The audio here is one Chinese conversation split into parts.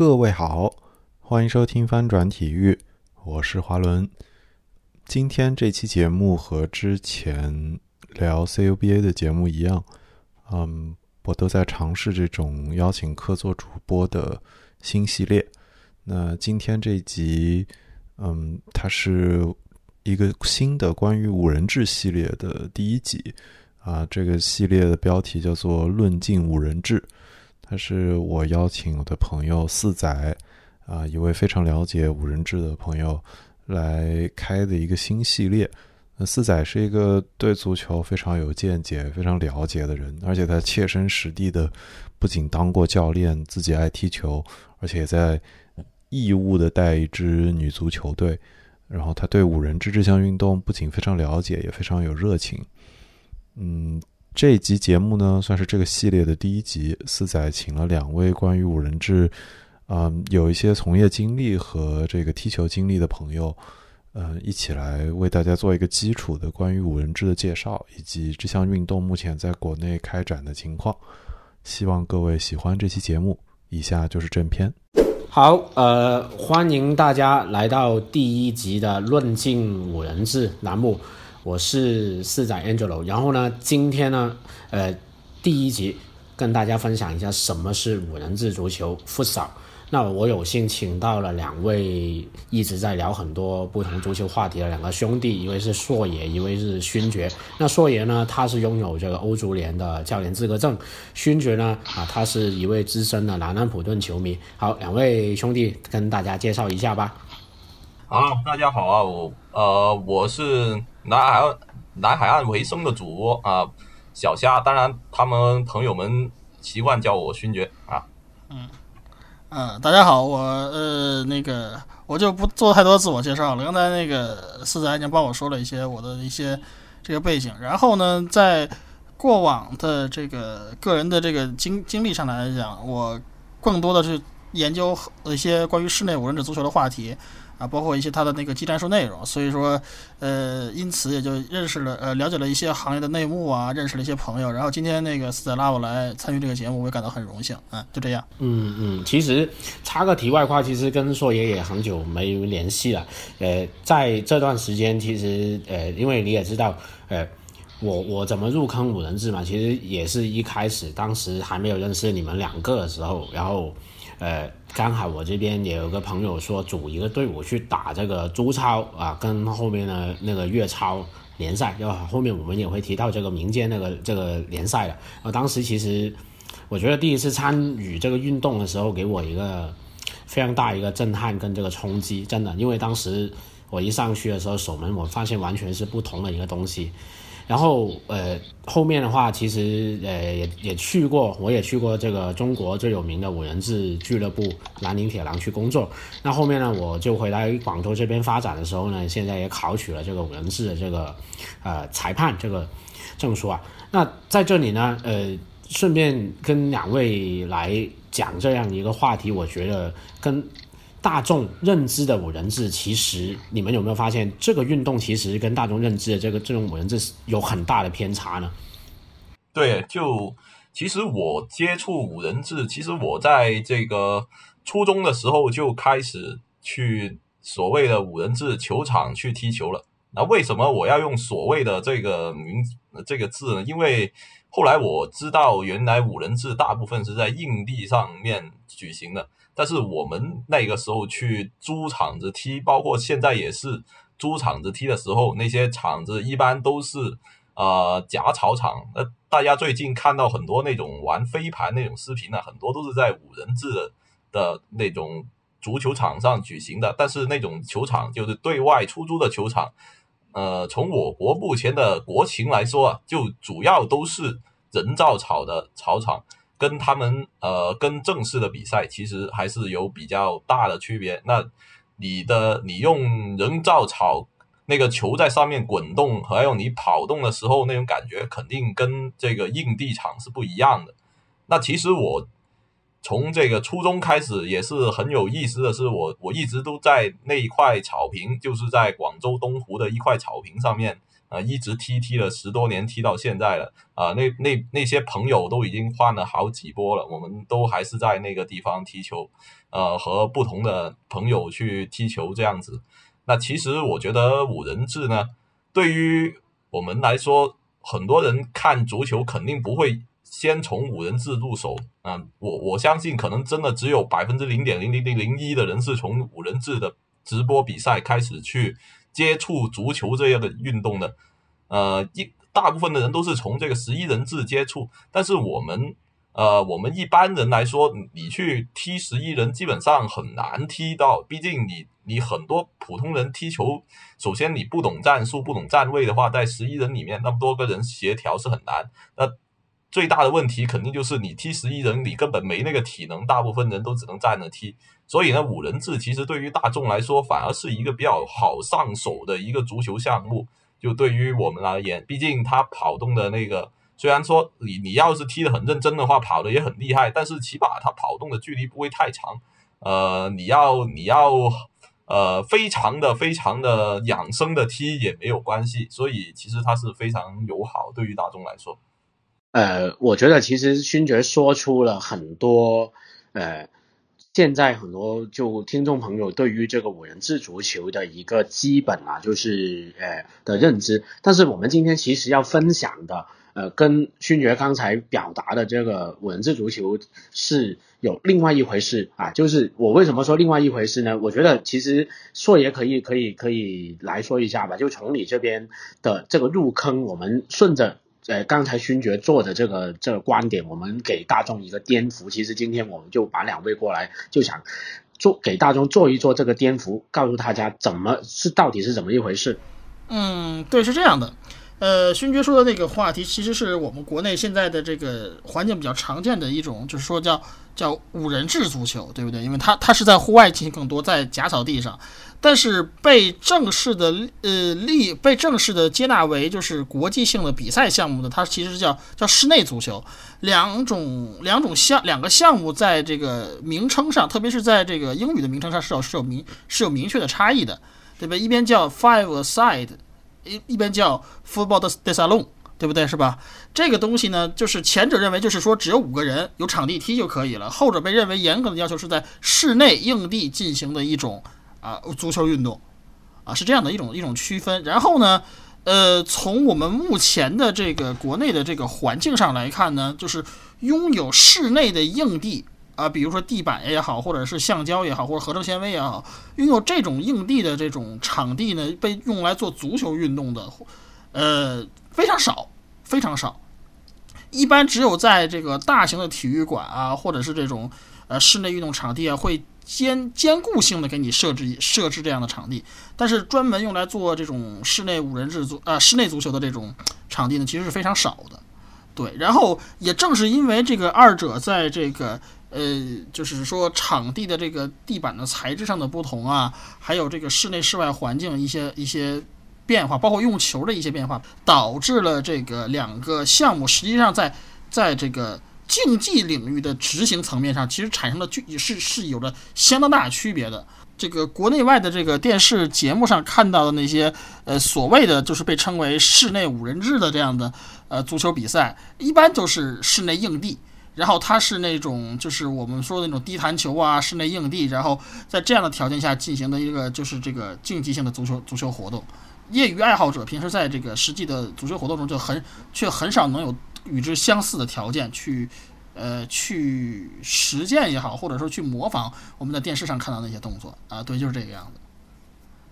各位好，欢迎收听翻转体育，我是华伦。今天这期节目和之前聊 CUBA 的节目一样，嗯，我都在尝试这种邀请客座主播的新系列。那今天这集，嗯，它是一个新的关于五人制系列的第一集啊。这个系列的标题叫做《论尽五人制》。他是我邀请我的朋友四仔，啊，一位非常了解五人制的朋友来开的一个新系列。那四仔是一个对足球非常有见解、非常了解的人，而且他切身实地的不仅当过教练，自己爱踢球，而且在义务的带一支女足球队。然后他对五人制这项运动不仅非常了解，也非常有热情。嗯。这一集节目呢，算是这个系列的第一集。四仔请了两位关于五人制，嗯，有一些从业经历和这个踢球经历的朋友，嗯，一起来为大家做一个基础的关于五人制的介绍，以及这项运动目前在国内开展的情况。希望各位喜欢这期节目。以下就是正片。好，呃，欢迎大家来到第一集的《论尽五人制》栏目。我是四仔 Angelo，然后呢，今天呢，呃，第一集跟大家分享一下什么是五人制足球 Futsal。那我有幸请到了两位一直在聊很多不同足球话题的两个兄弟，一位是硕爷，一位是勋爵。那硕爷呢，他是拥有这个欧足联的教练资格证；勋爵呢，啊，他是一位资深的南安普顿球迷。好，两位兄弟跟大家介绍一下吧。好，大家好啊，我呃，我是。南海南海岸为生的主播啊，小虾，当然他们朋友们习惯叫我勋爵啊。嗯嗯，大家好，我呃那个我就不做太多自我介绍了。刚才那个四仔已经帮我说了一些我的一些这个背景，然后呢，在过往的这个个人的这个经经历上来讲，我更多的是研究一些关于室内五人制足球的话题。啊，包括一些他的那个技战术内容，所以说，呃，因此也就认识了，呃，了解了一些行业的内幕啊，认识了一些朋友。然后今天那个斯仔拉我来参与这个节目，我也感到很荣幸。嗯，就这样。嗯嗯，其实插个题外话，其实跟硕爷也很久没联系了。呃，在这段时间，其实呃，因为你也知道，呃，我我怎么入坑五人制嘛，其实也是一开始当时还没有认识你们两个的时候，然后。呃，刚好我这边也有个朋友说组一个队伍去打这个朱超啊，跟后面的那个粤超联赛，要后面我们也会提到这个民间那个这个联赛的。啊，当时其实我觉得第一次参与这个运动的时候，给我一个非常大一个震撼跟这个冲击，真的，因为当时我一上去的时候守门，我发现完全是不同的一个东西。然后，呃，后面的话，其实，呃，也也去过，我也去过这个中国最有名的五人制俱乐部南宁铁狼去工作。那后面呢，我就回来广州这边发展的时候呢，现在也考取了这个五人制的这个，呃，裁判这个证书啊。那在这里呢，呃，顺便跟两位来讲这样一个话题，我觉得跟。大众认知的五人制，其实你们有没有发现，这个运动其实跟大众认知的这个这种五人制有很大的偏差呢？对，就其实我接触五人制，其实我在这个初中的时候就开始去所谓的五人制球场去踢球了。那为什么我要用所谓的这个名这个字呢？因为后来我知道，原来五人制大部分是在硬地上面举行的。但是我们那个时候去租场子踢，包括现在也是租场子踢的时候，那些场子一般都是呃假草场。那大家最近看到很多那种玩飞盘那种视频呢，很多都是在五人制的的那种足球场上举行的。但是那种球场就是对外出租的球场，呃，从我国目前的国情来说啊，就主要都是人造草的草场。跟他们呃，跟正式的比赛其实还是有比较大的区别。那你的你用人造草那个球在上面滚动，还有你跑动的时候那种感觉，肯定跟这个硬地场是不一样的。那其实我从这个初中开始也是很有意思的是，我我一直都在那一块草坪，就是在广州东湖的一块草坪上面呃，一直踢踢了十多年，踢到现在了，啊，那那那些朋友都已经换了好几波了，我们都还是在那个地方踢球，呃，和不同的朋友去踢球这样子。那其实我觉得五人制呢，对于我们来说，很多人看足球肯定不会先从五人制入手啊，我我相信可能真的只有百分之零点零零零零一的人是从五人制的直播比赛开始去。接触足球这样的运动的，呃，一大部分的人都是从这个十一人制接触，但是我们，呃，我们一般人来说，你去踢十一人基本上很难踢到，毕竟你你很多普通人踢球，首先你不懂战术，不懂站位的话，在十一人里面那么多个人协调是很难。那最大的问题肯定就是你踢十一人，你根本没那个体能，大部分人都只能站着踢。所以呢，五人制其实对于大众来说，反而是一个比较好上手的一个足球项目。就对于我们而言，毕竟他跑动的那个，虽然说你你要是踢得很认真的话，跑的也很厉害，但是起码他跑动的距离不会太长。呃，你要你要呃非常的非常的养生的踢也没有关系。所以其实它是非常友好，对于大众来说。呃，我觉得其实勋爵说出了很多呃。现在很多就听众朋友对于这个五人制足球的一个基本啊，就是呃的认知，但是我们今天其实要分享的，呃，跟勋爵刚才表达的这个五人制足球是有另外一回事啊。就是我为什么说另外一回事呢？我觉得其实硕爷可以可以可以来说一下吧，就从你这边的这个入坑，我们顺着。呃，刚才勋爵做的这个这个观点，我们给大众一个颠覆。其实今天我们就把两位过来，就想做给大众做一做这个颠覆，告诉大家怎么是到底是怎么一回事。嗯，对，是这样的。呃，勋爵说的那个话题，其实是我们国内现在的这个环境比较常见的一种，就是说叫叫五人制足球，对不对？因为它它是在户外进行更多，在假草地上。但是被正式的呃立被正式的接纳为就是国际性的比赛项目的，它其实叫叫室内足球，两种两种项两个项目在这个名称上，特别是在这个英语的名称上是有是有明是有明确的差异的，对吧？一边叫 five a side，一一边叫 football de salon，对不对？是吧？这个东西呢，就是前者认为就是说只有五个人有场地踢就可以了，后者被认为严格的要求是在室内硬地进行的一种。啊，足球运动，啊，是这样的一种一种区分。然后呢，呃，从我们目前的这个国内的这个环境上来看呢，就是拥有室内的硬地啊，比如说地板也好，或者是橡胶也好，或者合成纤维也好，拥有这种硬地的这种场地呢，被用来做足球运动的，呃，非常少，非常少。一般只有在这个大型的体育馆啊，或者是这种呃室内运动场地啊，会。兼兼顾性的给你设置设置这样的场地，但是专门用来做这种室内五人制足啊室内足球的这种场地呢，其实是非常少的。对，然后也正是因为这个二者在这个呃，就是说场地的这个地板的材质上的不同啊，还有这个室内室外环境一些一些变化，包括用球的一些变化，导致了这个两个项目实际上在在这个。竞技领域的执行层面上，其实产生的具是是有着相当大区别的。这个国内外的这个电视节目上看到的那些，呃，所谓的就是被称为室内五人制的这样的呃足球比赛，一般都是室内硬地，然后它是那种就是我们说的那种低弹球啊，室内硬地，然后在这样的条件下进行的一个就是这个竞技性的足球足球活动。业余爱好者平时在这个实际的足球活动中就很却很少能有。与之相似的条件去，呃，去实践也好，或者说去模仿我们在电视上看到那些动作啊，对，就是这个样子。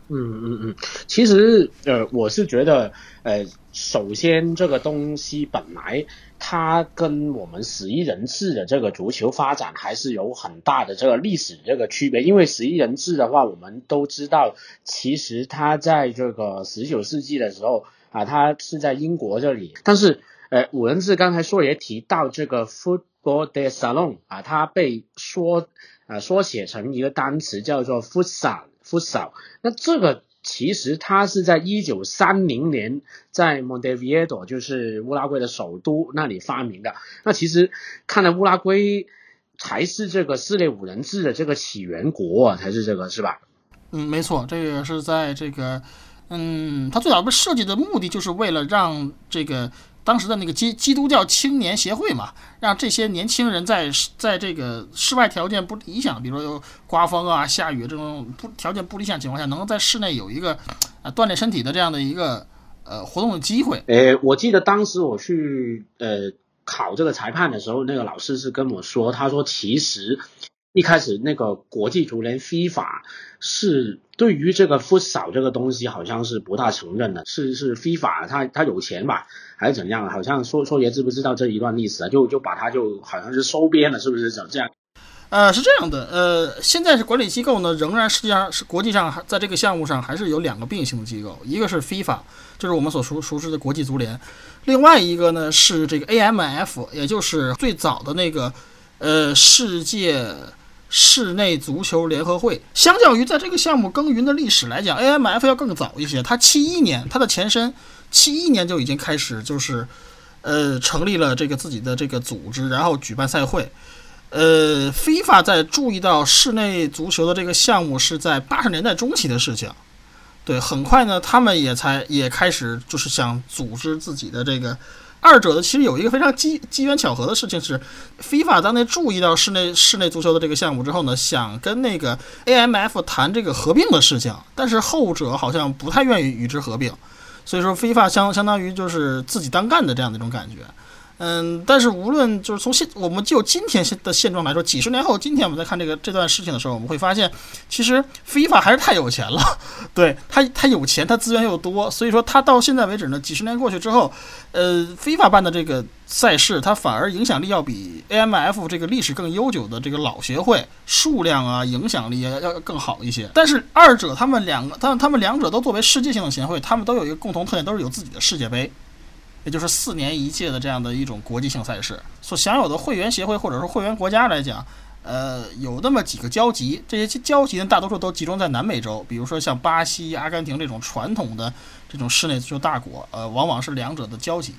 嗯嗯嗯，其实呃，我是觉得呃，首先这个东西本来它跟我们十一人制的这个足球发展还是有很大的这个历史这个区别，因为十一人制的话，我们都知道，其实它在这个十九世纪的时候啊，它是在英国这里，但是。呃，五人制刚才说也提到这个 football de salon 啊，它被说啊缩写成一个单词叫做 footsall futsal，futsal。那这个其实它是在一九三零年在 Montevideo，就是乌拉圭的首都那里发明的。那其实看来乌拉圭才是这个四类五人制的这个起源国啊，才是这个是吧？嗯，没错，这个是在这个。嗯，它最早被设计的目的就是为了让这个当时的那个基基督教青年协会嘛，让这些年轻人在在这个室外条件不理想，比如说有刮风啊、下雨这种不条件不理想情况下，能够在室内有一个啊锻炼身体的这样的一个呃活动的机会。诶，我记得当时我去呃考这个裁判的时候，那个老师是跟我说，他说其实一开始那个国际足联 FIFA 是对于这个 futsal 这个东西好像是不大承认的，是是 FIFA 他他有钱吧，还是怎样？好像说说爷知不知道这一段历史啊？就就把它就好像是收编了，是不是这样？呃，是这样的，呃，现在是管理机构呢，仍然实际上是国际上在这个项目上还是有两个并行的机构，一个是 FIFA，就是我们所熟熟知的国际足联，另外一个呢是这个 AMF，也就是最早的那个呃世界室内足球联合会。相较于在这个项目耕耘的历史来讲，AMF 要更早一些，它七一年，它的前身七一年就已经开始就是呃成立了这个自己的这个组织，然后举办赛会。呃，FIFA 在注意到室内足球的这个项目是在八十年代中期的事情，对，很快呢，他们也才也开始就是想组织自己的这个。二者的其实有一个非常机机缘巧合的事情是，FIFA 当年注意到室内室内足球的这个项目之后呢，想跟那个 AMF 谈这个合并的事情，但是后者好像不太愿意与之合并，所以说 FIFA 相相当于就是自己单干的这样的一种感觉。嗯，但是无论就是从现，我们就今天现的现状来说，几十年后，今天我们在看这个这段事情的时候，我们会发现，其实 FIFA 还是太有钱了，对他，他有钱，他资源又多，所以说他到现在为止呢，几十年过去之后，呃，FIFA 办的这个赛事，它反而影响力要比 AMF 这个历史更悠久的这个老协会数量啊，影响力要要更好一些。但是二者他们两个，但他们两者都作为世界性的协会，他们都有一个共同特点，都是有自己的世界杯。也就是四年一届的这样的一种国际性赛事，所享有的会员协会或者说会员国家来讲，呃，有那么几个交集，这些交集呢，大多数都集中在南美洲，比如说像巴西、阿根廷这种传统的这种室内足球大国，呃，往往是两者的交集。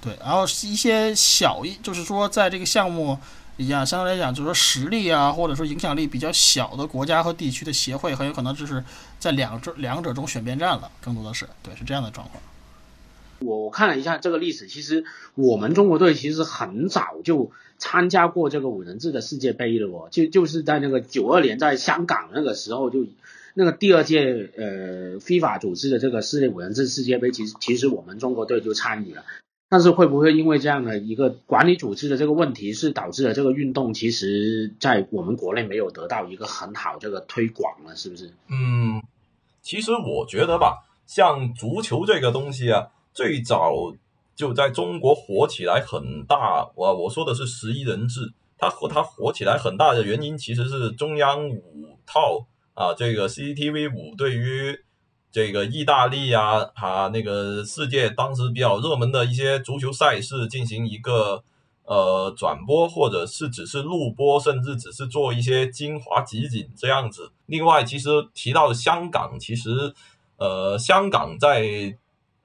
对，然后一些小一，就是说在这个项目一样，相对来讲，就是说实力啊，或者说影响力比较小的国家和地区的协会，很有可能就是在两者两者中选边站了，更多的是对，是这样的状况。我看了一下这个历史，其实我们中国队其实很早就参加过这个五人制的世界杯了哦，就就是在那个九二年在香港那个时候就那个第二届呃非法组织的这个世界五人制世界杯，其实其实我们中国队就参与了，但是会不会因为这样的一个管理组织的这个问题，是导致了这个运动其实在我们国内没有得到一个很好这个推广呢？是不是？嗯，其实我觉得吧，像足球这个东西啊。最早就在中国火起来很大，我我说的是十一人制，它和它火起来很大的原因其实是中央五套啊，这个 CCTV 五对于这个意大利啊啊那个世界当时比较热门的一些足球赛事进行一个呃转播，或者是只是录播，甚至只是做一些精华集锦这样子。另外，其实提到香港，其实呃香港在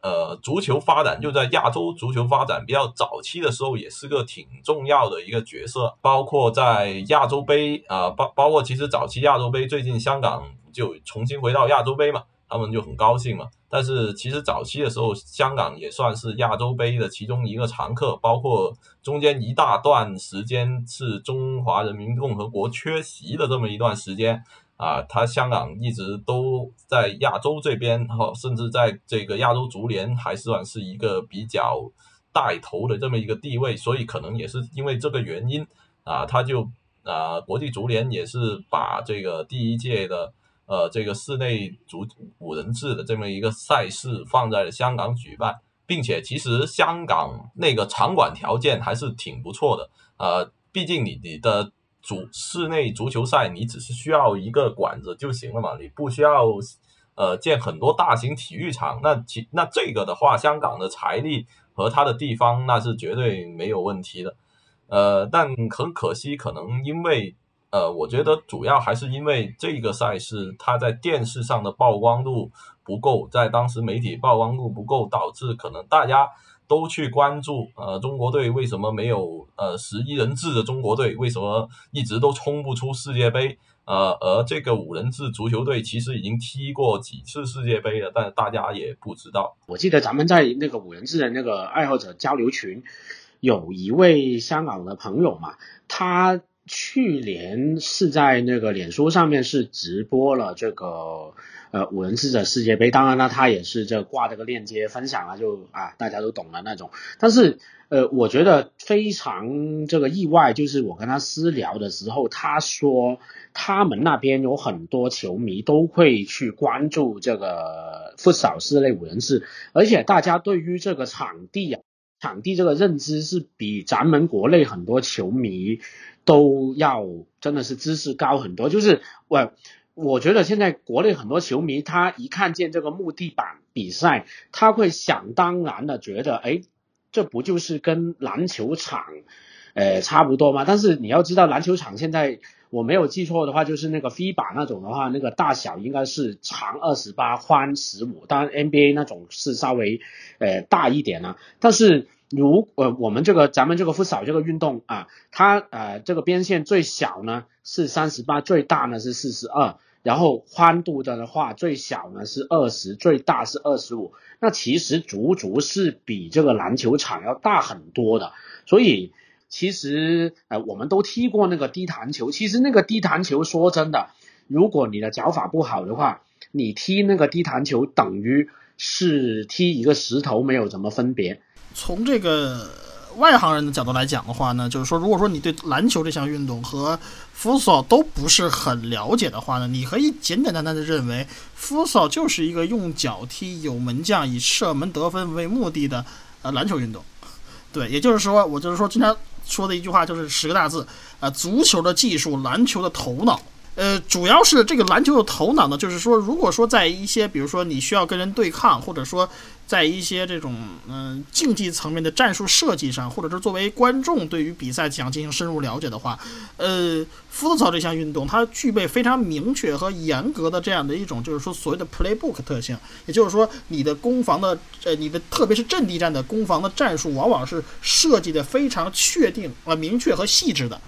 呃，足球发展就在亚洲足球发展比较早期的时候，也是个挺重要的一个角色。包括在亚洲杯啊，包包括其实早期亚洲杯，最近香港就重新回到亚洲杯嘛，他们就很高兴嘛。但是其实早期的时候，香港也算是亚洲杯的其中一个常客，包括中间一大段时间是中华人民共和国缺席的这么一段时间。啊，他香港一直都在亚洲这边，哈，甚至在这个亚洲足联还算是一个比较带头的这么一个地位，所以可能也是因为这个原因，啊，他就啊，国际足联也是把这个第一届的呃这个室内足五人制的这么一个赛事放在了香港举办，并且其实香港那个场馆条件还是挺不错的，呃，毕竟你你的。足室内足球赛，你只是需要一个馆子就行了嘛，你不需要呃建很多大型体育场。那其那这个的话，香港的财力和它的地方那是绝对没有问题的。呃，但很可惜，可能因为呃，我觉得主要还是因为这个赛事它在电视上的曝光度不够，在当时媒体曝光度不够，导致可能大家都去关注呃中国队为什么没有呃十一人制的中国队，为什么一直都冲不出世界杯？呃，而这个五人制足球队其实已经踢过几次世界杯了，但大家也不知道。我记得咱们在那个五人制的那个爱好者交流群，有一位香港的朋友嘛，他去年是在那个脸书上面是直播了这个呃五人制的世界杯，当然了，他也是这挂这个链接分享了，就啊大家都懂的那种，但是。呃，我觉得非常这个意外，就是我跟他私聊的时候，他说他们那边有很多球迷都会去关注这个不少室内五人制，而且大家对于这个场地啊，场地这个认知是比咱们国内很多球迷都要真的是知识高很多。就是我我觉得现在国内很多球迷，他一看见这个木地板比赛，他会想当然的觉得，哎。这不就是跟篮球场，呃，差不多吗？但是你要知道，篮球场现在我没有记错的话，就是那个 FIBA 那种的话，那个大小应该是长二十八，宽十五。当然 NBA 那种是稍微呃大一点啊。但是如呃我们这个咱们这个复扫这个运动啊，它呃这个边线最小呢是三十八，最大呢是四十二。然后宽度的话，最小呢是二十，最大是二十五。那其实足足是比这个篮球场要大很多的。所以其实呃，我们都踢过那个低弹球。其实那个低弹球，说真的，如果你的脚法不好的话，你踢那个低弹球等于是踢一个石头，没有什么分别。从这个。外行人的角度来讲的话呢，就是说，如果说你对篮球这项运动和 futsal 都不是很了解的话呢，你可以简简单单的认为 futsal 就是一个用脚踢、有门将、以射门得分为目的的呃篮球运动。对，也就是说，我就是说经常说的一句话就是十个大字：呃，足球的技术，篮球的头脑。呃，主要是这个篮球的头脑呢，就是说，如果说在一些，比如说你需要跟人对抗，或者说在一些这种嗯竞技层面的战术设计上，或者是作为观众对于比赛想进行深入了解的话，呃，福子操这项运动它具备非常明确和严格的这样的一种，就是说所谓的 playbook 特性，也就是说你的攻防的呃，你的特别是阵地战的攻防的战术，往往是设计的非常确定啊、明确和细致的。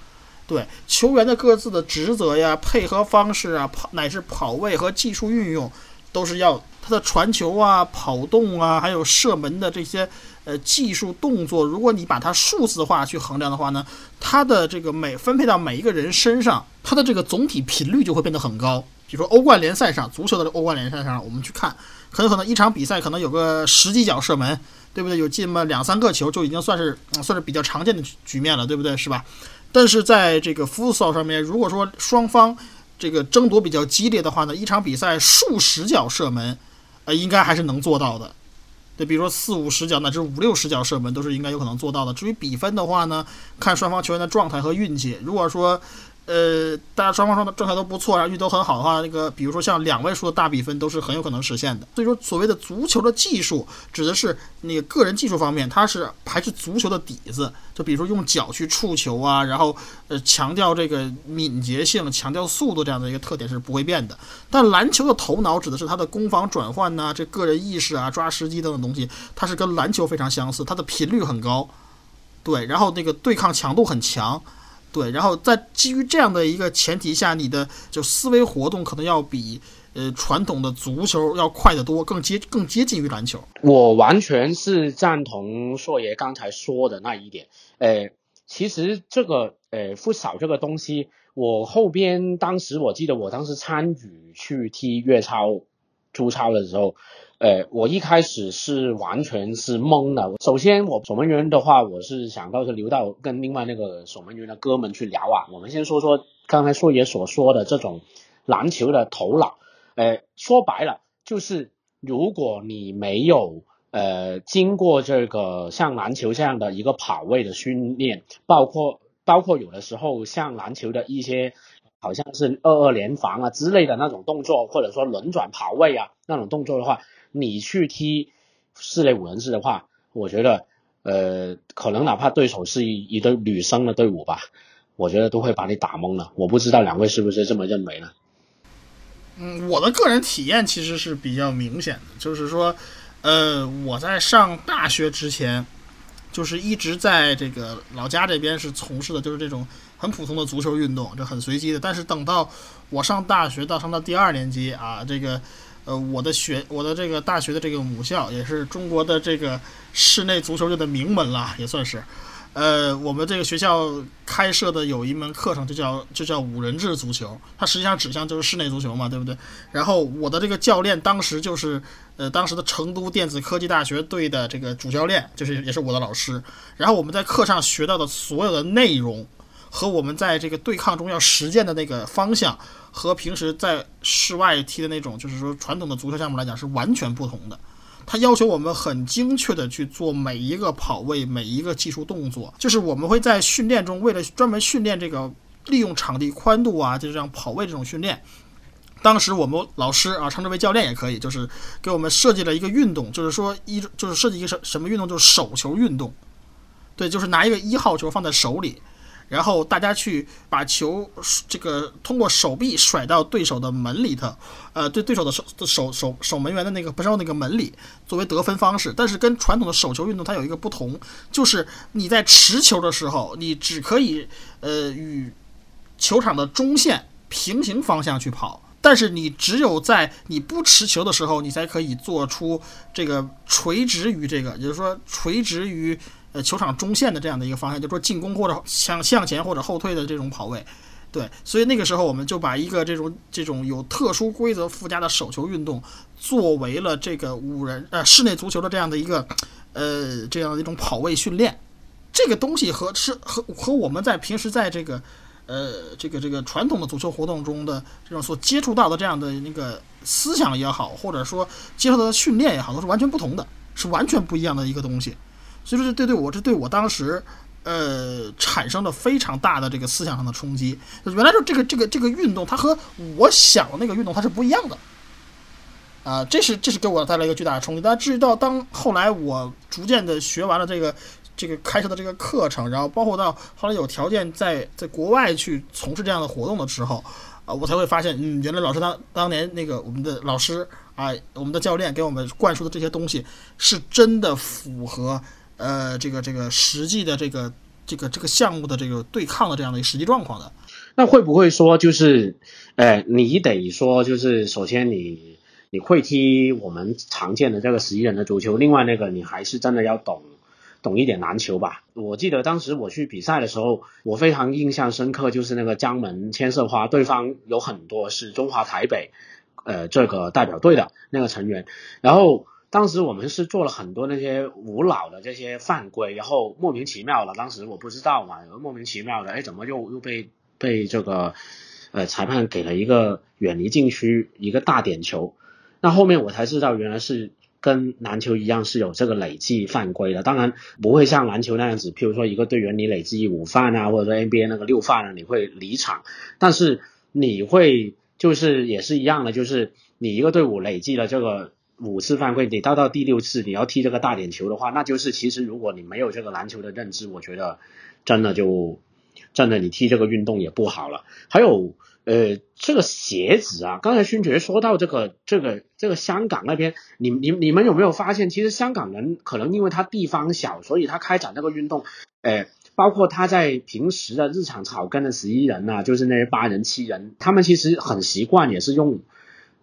对球员的各自的职责呀、配合方式啊、跑乃至跑位和技术运用，都是要他的传球啊、跑动啊，还有射门的这些呃技术动作。如果你把它数字化去衡量的话呢，它的这个每分配到每一个人身上，它的这个总体频率就会变得很高。比如说欧冠联赛上，足球的欧冠联赛上，我们去看，很有可能一场比赛可能有个十几脚射门，对不对？有进么两三个球就已经算是算是比较常见的局面了，对不对？是吧？但是在这个 FUSO 上面，如果说双方这个争夺比较激烈的话呢，一场比赛数十脚射门，呃，应该还是能做到的。对，比如说四五十脚乃至五六十脚射门，都是应该有可能做到的。至于比分的话呢，看双方球员的状态和运气。如果说呃，大家双方说的状态都不错，然后运气都很好的话，那个比如说像两位数的大比分都是很有可能实现的。所以说，所谓的足球的技术，指的是那个个人技术方面，它是还是足球的底子。就比如说用脚去触球啊，然后呃强调这个敏捷性、强调速度这样的一个特点是不会变的。但篮球的头脑指的是它的攻防转换呐，这个人意识啊、抓时机等等东西，它是跟篮球非常相似，它的频率很高，对，然后那个对抗强度很强。对，然后在基于这样的一个前提下，你的就思维活动可能要比呃传统的足球要快得多，更接更接近于篮球。我完全是赞同硕爷刚才说的那一点。呃，其实这个呃不少这个东西，我后边当时我记得我当时参与去踢粤超、中超的时候。呃，我一开始是完全是懵的。首先，我守门员的话，我是想到是留到跟另外那个守门员的哥们去聊啊。我们先说说刚才硕爷所说的这种篮球的头脑。呃，说白了就是，如果你没有呃经过这个像篮球这样的一个跑位的训练，包括包括有的时候像篮球的一些好像是二二联防啊之类的那种动作，或者说轮转跑位啊那种动作的话。你去踢室内五人制的话，我觉得，呃，可能哪怕对手是一一队女生的队伍吧，我觉得都会把你打懵了。我不知道两位是不是这么认为呢？嗯，我的个人体验其实是比较明显的，就是说，呃，我在上大学之前，就是一直在这个老家这边是从事的就是这种很普通的足球运动，这很随机的。但是等到我上大学到上到第二年级啊，这个呃，我的学我的这个大学的这个母校也是中国的这个室内足球队的名门了，也算是。呃，我们这个学校开设的有一门课程，就叫就叫五人制足球，它实际上指向就是室内足球嘛，对不对？然后我的这个教练当时就是呃当时的成都电子科技大学队的这个主教练，就是也是我的老师。然后我们在课上学到的所有的内容，和我们在这个对抗中要实践的那个方向，和平时在室外踢的那种就是说传统的足球项目来讲是完全不同的。它要求我们很精确的去做每一个跑位，每一个技术动作。就是我们会在训练中，为了专门训练这个利用场地宽度啊，就是这样跑位这种训练。当时我们老师啊，称之为教练也可以，就是给我们设计了一个运动，就是说一就是设计一个什什么运动，就是手球运动。对，就是拿一个一号球放在手里。然后大家去把球这个通过手臂甩到对手的门里头，呃，对对手的守守守守门员的那个不是那个门里，作为得分方式。但是跟传统的手球运动它有一个不同，就是你在持球的时候，你只可以呃与球场的中线平行方向去跑，但是你只有在你不持球的时候，你才可以做出这个垂直于这个，也就是说垂直于。呃，球场中线的这样的一个方向，就是说进攻或者向向前或者后退的这种跑位，对，所以那个时候我们就把一个这种这种有特殊规则附加的手球运动，作为了这个五人呃室内足球的这样的一个呃这样的一种跑位训练。这个东西和是和和我们在平时在这个呃这个这个传统的足球活动中的这种所接触到的这样的那个思想也好，或者说接受到的训练也好，都是完全不同的，是完全不一样的一个东西。所以说，这对对我这对我当时，呃，产生了非常大的这个思想上的冲击。原来说这个这个这个运动，它和我想的那个运动它是不一样的，啊，这是这是给我带来一个巨大的冲击。但至于到当后来我逐渐的学完了这个这个开设的这个课程，然后包括到后来有条件在在国外去从事这样的活动的时候，啊，我才会发现，嗯，原来老师当当年那个我们的老师啊，我们的教练给我们灌输的这些东西，是真的符合。呃，这个这个实际的这个这个这个项目的这个对抗的这样的一个实际状况的，那会不会说就是，呃，你得说就是首先你你会踢我们常见的这个十一人的足球，另外那个你还是真的要懂懂一点篮球吧？我记得当时我去比赛的时候，我非常印象深刻，就是那个江门千色花，对方有很多是中华台北呃这个代表队的那个成员，然后。当时我们是做了很多那些无脑的这些犯规，然后莫名其妙的，当时我不知道嘛，莫名其妙的，哎，怎么又又被被这个呃裁判给了一个远离禁区一个大点球？那后面我才知道，原来是跟篮球一样是有这个累计犯规的。当然不会像篮球那样子，譬如说一个队员你累计五犯啊，或者说 NBA 那个六犯啊，你会离场，但是你会就是也是一样的，就是你一个队伍累计了这个。五次犯规，你到到第六次你要踢这个大点球的话，那就是其实如果你没有这个篮球的认知，我觉得真的就真的你踢这个运动也不好了。还有呃这个鞋子啊，刚才勋爵说到这个这个这个香港那边，你你你们有没有发现，其实香港人可能因为他地方小，所以他开展这个运动，呃，包括他在平时的日常草根的十一人呐，就是那些八人七人，他们其实很习惯也是用。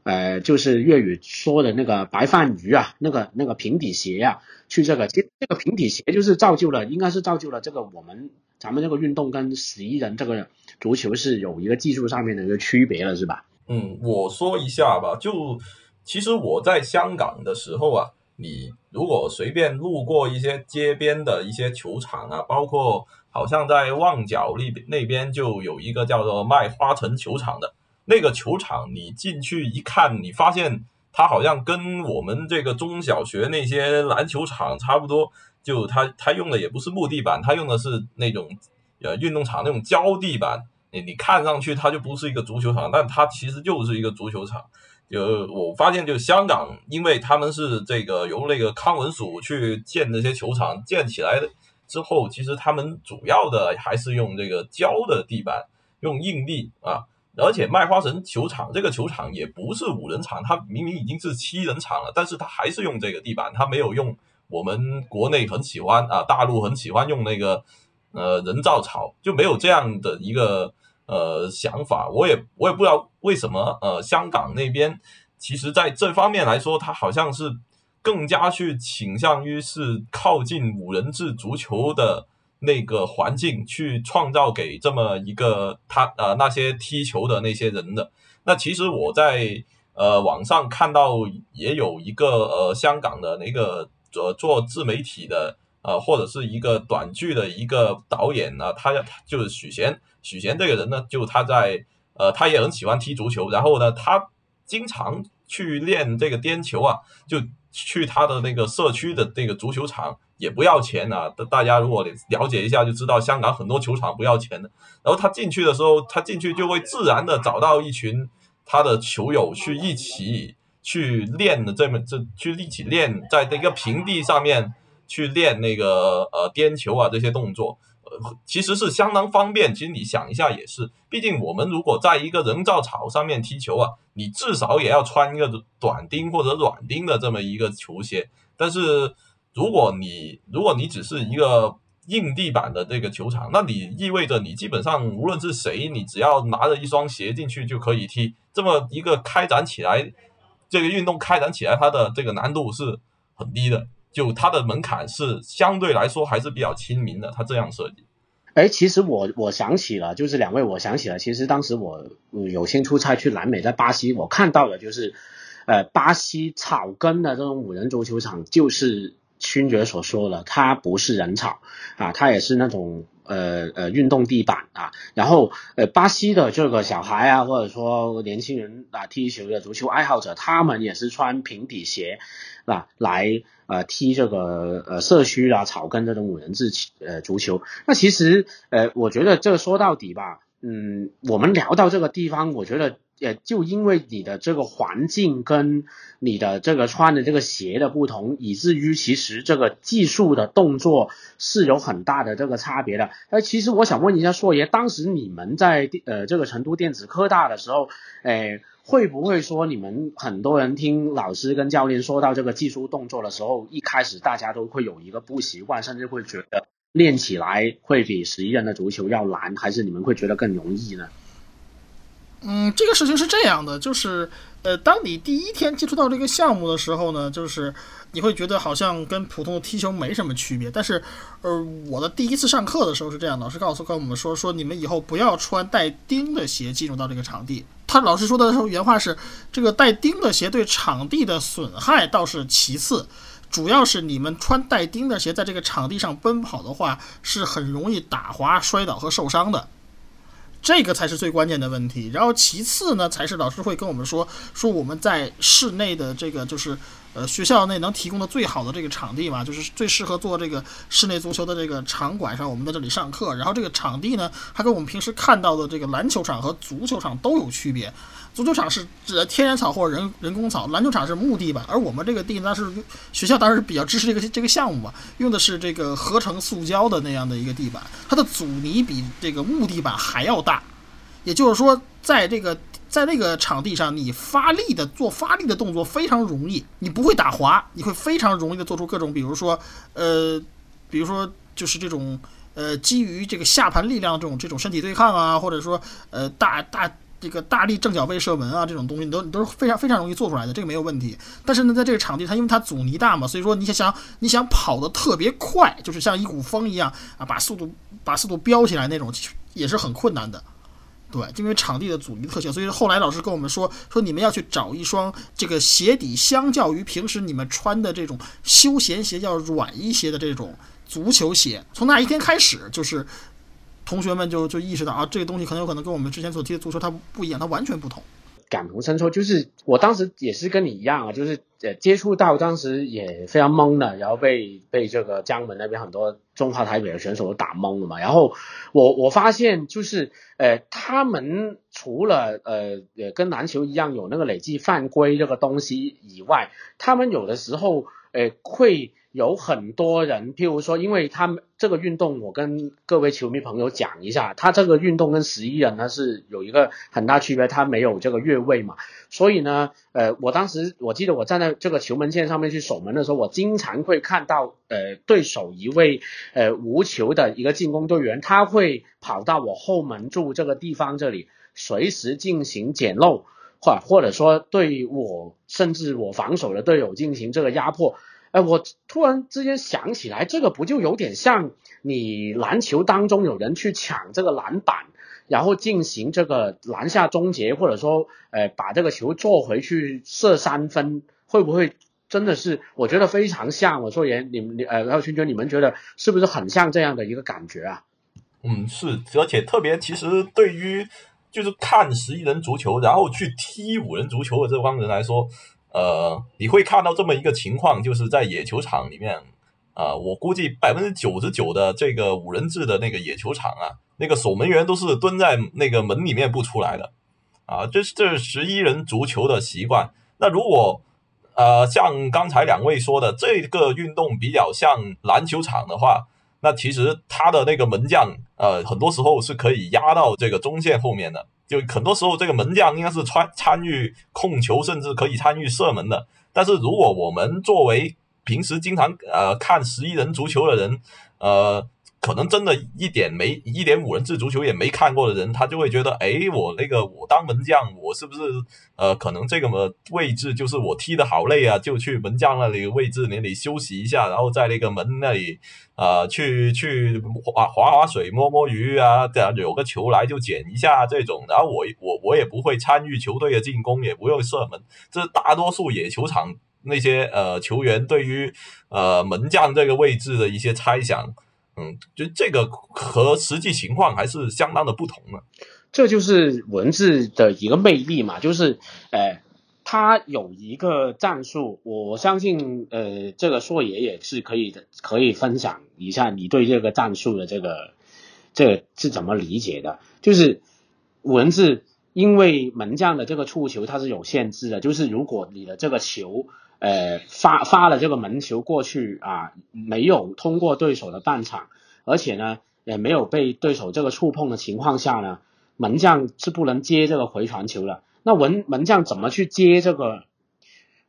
呃，就是粤语说的那个白饭鱼啊，那个那个平底鞋啊，去这个其实这个平底鞋就是造就了，应该是造就了这个我们咱们这个运动跟十一人这个足球是有一个技术上面的一个区别了，是吧？嗯，我说一下吧，就其实我在香港的时候啊，你如果随便路过一些街边的一些球场啊，包括好像在旺角那边那边就有一个叫做卖花城球场的。那个球场，你进去一看，你发现它好像跟我们这个中小学那些篮球场差不多，就它它用的也不是木地板，它用的是那种呃运动场那种胶地板。你你看上去它就不是一个足球场，但它其实就是一个足球场。就我发现，就香港，因为他们是这个由那个康文署去建那些球场建起来的之后，其实他们主要的还是用这个胶的地板，用硬地啊。而且麦花臣球场这个球场也不是五人场，它明明已经是七人场了，但是它还是用这个地板，它没有用我们国内很喜欢啊，大陆很喜欢用那个呃人造草，就没有这样的一个呃想法。我也我也不知道为什么呃香港那边其实在这方面来说，它好像是更加去倾向于是靠近五人制足球的。那个环境去创造给这么一个他呃那些踢球的那些人的，那其实我在呃网上看到也有一个呃香港的那个呃做自媒体的呃或者是一个短剧的一个导演呢，他就是许贤，许贤这个人呢，就他在呃他也很喜欢踢足球，然后呢他经常去练这个颠球啊，就去他的那个社区的那个足球场。也不要钱啊！大家如果了解一下就知道，香港很多球场不要钱的。然后他进去的时候，他进去就会自然的找到一群他的球友去一起去练的这么这去一起练，在那个平地上面去练那个呃颠球啊这些动作，呃其实是相当方便。其实你想一下也是，毕竟我们如果在一个人造草上面踢球啊，你至少也要穿一个短钉或者软钉的这么一个球鞋，但是。如果你如果你只是一个硬地板的这个球场，那你意味着你基本上无论是谁，你只要拿着一双鞋进去就可以踢。这么一个开展起来，这个运动开展起来，它的这个难度是很低的，就它的门槛是相对来说还是比较亲民的。它这样设计。哎，其实我我想起了，就是两位，我想起了，其实当时我有幸出差去南美，在巴西，我看到的就是，呃，巴西草根的这种五人足球场，就是。勋爵所说的，它不是人草啊，它也是那种呃呃运动地板啊。然后呃，巴西的这个小孩啊，或者说年轻人啊，踢球的足球爱好者，他们也是穿平底鞋啊来呃踢这个呃社区啊草根这种五人制呃足球。那其实呃，我觉得这说到底吧，嗯，我们聊到这个地方，我觉得。也就因为你的这个环境跟你的这个穿的这个鞋的不同，以至于其实这个技术的动作是有很大的这个差别的。哎，其实我想问一下硕爷，当时你们在呃这个成都电子科大的时候，哎，会不会说你们很多人听老师跟教练说到这个技术动作的时候，一开始大家都会有一个不习惯，甚至会觉得练起来会比十一人的足球要难，还是你们会觉得更容易呢？嗯，这个事情是这样的，就是，呃，当你第一天接触到这个项目的时候呢，就是你会觉得好像跟普通的踢球没什么区别。但是，呃，我的第一次上课的时候是这样，老师告诉跟我们说，说你们以后不要穿带钉的鞋进入到这个场地。他老师说的时候原话是，这个带钉的鞋对场地的损害倒是其次，主要是你们穿带钉的鞋在这个场地上奔跑的话，是很容易打滑、摔倒和受伤的。这个才是最关键的问题，然后其次呢，才是老师会跟我们说说我们在室内的这个就是呃学校内能提供的最好的这个场地嘛，就是最适合做这个室内足球的这个场馆上，我们在这里上课。然后这个场地呢，它跟我们平时看到的这个篮球场和足球场都有区别。足球场是指天然草或者人人工草，篮球场是木地板，而我们这个地那是学校当时比较支持这个这个项目嘛，用的是这个合成塑胶的那样的一个地板，它的阻尼比这个木地板还要大，也就是说，在这个在那个场地上，你发力的做发力的动作非常容易，你不会打滑，你会非常容易的做出各种，比如说呃，比如说就是这种呃基于这个下盘力量这种这种身体对抗啊，或者说呃大大。这个大力正脚背射门啊，这种东西你都你都是非常非常容易做出来的，这个没有问题。但是呢，在这个场地，它因为它阻尼大嘛，所以说你想想你想跑得特别快，就是像一股风一样啊，把速度把速度飙起来那种，也是很困难的。对，因为场地的阻尼特性，所以后来老师跟我们说说你们要去找一双这个鞋底，相较于平时你们穿的这种休闲鞋要软一些的这种足球鞋。从那一天开始，就是。同学们就就意识到啊，这个东西很有可能跟我们之前所踢的足球它不一样，它完全不同。感同身受，就是我当时也是跟你一样啊，就是呃接触到当时也非常懵的，然后被被这个江门那边很多中华台北的选手都打懵了嘛。然后我我发现就是呃他们除了呃呃跟篮球一样有那个累计犯规这个东西以外，他们有的时候呃，会有很多人，譬如说，因为他们这个运动，我跟各位球迷朋友讲一下，他这个运动跟十一人呢是有一个很大区别，他没有这个越位嘛，所以呢，呃，我当时我记得我站在这个球门线上面去守门的时候，我经常会看到，呃，对手一位呃无球的一个进攻队员，他会跑到我后门柱这个地方这里，随时进行捡漏。或或者说对我甚至我防守的队友进行这个压迫，哎，我突然之间想起来，这个不就有点像你篮球当中有人去抢这个篮板，然后进行这个篮下终结，或者说，呃，把这个球做回去射三分，会不会真的是？我觉得非常像。我说言，你们，呃，然后圈圈，你们觉得是不是很像这样的一个感觉啊？嗯，是，而且特别，其实对于。就是看十一人足球，然后去踢五人足球的这帮人来说，呃，你会看到这么一个情况，就是在野球场里面，啊，我估计百分之九十九的这个五人制的那个野球场啊，那个守门员都是蹲在那个门里面不出来的，啊，这是这是十一人足球的习惯。那如果呃像刚才两位说的，这个运动比较像篮球场的话。那其实他的那个门将，呃，很多时候是可以压到这个中线后面的。就很多时候，这个门将应该是参参与控球，甚至可以参与射门的。但是如果我们作为平时经常呃看十一人足球的人，呃。可能真的一点没一点五人制足球也没看过的人，他就会觉得，哎，我那个我当门将，我是不是呃，可能这个么位置就是我踢的好累啊，就去门将那里位置那里休息一下，然后在那个门那里啊，去去划划划水、摸摸鱼啊，这样有个球来就捡一下这种，然后我我我也不会参与球队的进攻，也不用射门，这大多数野球场那些呃球员对于呃门将这个位置的一些猜想。嗯，就这个和实际情况还是相当的不同的。这就是文字的一个魅力嘛，就是，呃，他有一个战术，我相信，呃，这个硕爷也是可以的，可以分享一下你对这个战术的这个，这个是怎么理解的？就是文字，因为门将的这个触球它是有限制的，就是如果你的这个球。呃，发发了这个门球过去啊，没有通过对手的半场，而且呢，也没有被对手这个触碰的情况下呢，门将是不能接这个回传球的。那门门将怎么去接这个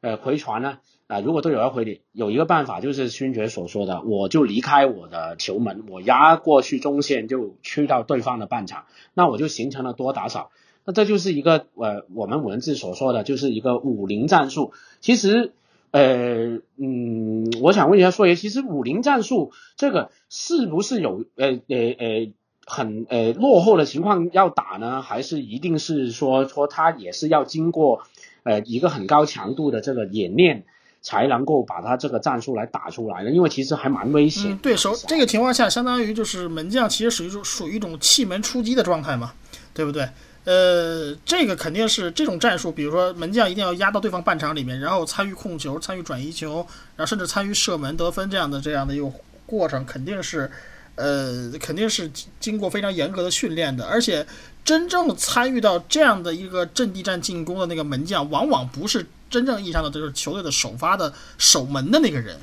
呃回传呢？啊，如果队友要回你，有一个办法就是勋爵所说的，我就离开我的球门，我压过去中线就去到对方的半场，那我就形成了多打少。那这就是一个呃我们文字所说的就是一个五零战术，其实。呃嗯，我想问一下硕爷，其实五零战术这个是不是有呃呃呃很呃落后的情况要打呢？还是一定是说说他也是要经过呃一个很高强度的这个演练，才能够把他这个战术来打出来的？因为其实还蛮危险。对手这个情况下，相当于就是门将其实属于属于一种气门出击的状态嘛，对不对？呃，这个肯定是这种战术，比如说门将一定要压到对方半场里面，然后参与控球、参与转移球，然后甚至参与射门得分这样的这样的一个过程，肯定是，呃，肯定是经过非常严格的训练的。而且，真正参与到这样的一个阵地战进攻的那个门将，往往不是真正意义上的就是球队的首发的守门的那个人。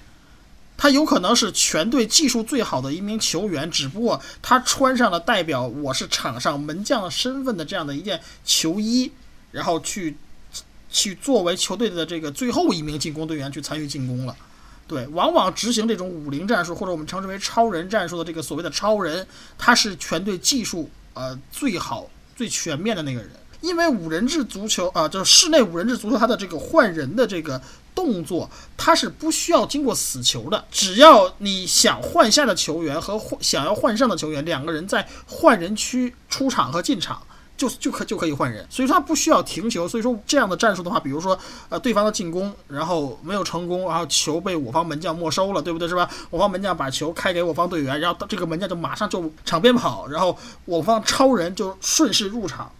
他有可能是全队技术最好的一名球员，只不过他穿上了代表我是场上门将身份的这样的一件球衣，然后去去作为球队的这个最后一名进攻队员去参与进攻了。对，往往执行这种五零战术或者我们称之为超人战术的这个所谓的超人，他是全队技术呃最好最全面的那个人。因为五人制足球啊，就是室内五人制足球，它的这个换人的这个。动作它是不需要经过死球的，只要你想换下的球员和换想要换上的球员两个人在换人区出场和进场，就就可就可以换人，所以说他不需要停球。所以说这样的战术的话，比如说呃对方的进攻然后没有成功，然后球被我方门将没收了，对不对？是吧？我方门将把球开给我方队员，然后这个门将就马上就场边跑，然后我方超人就顺势入场，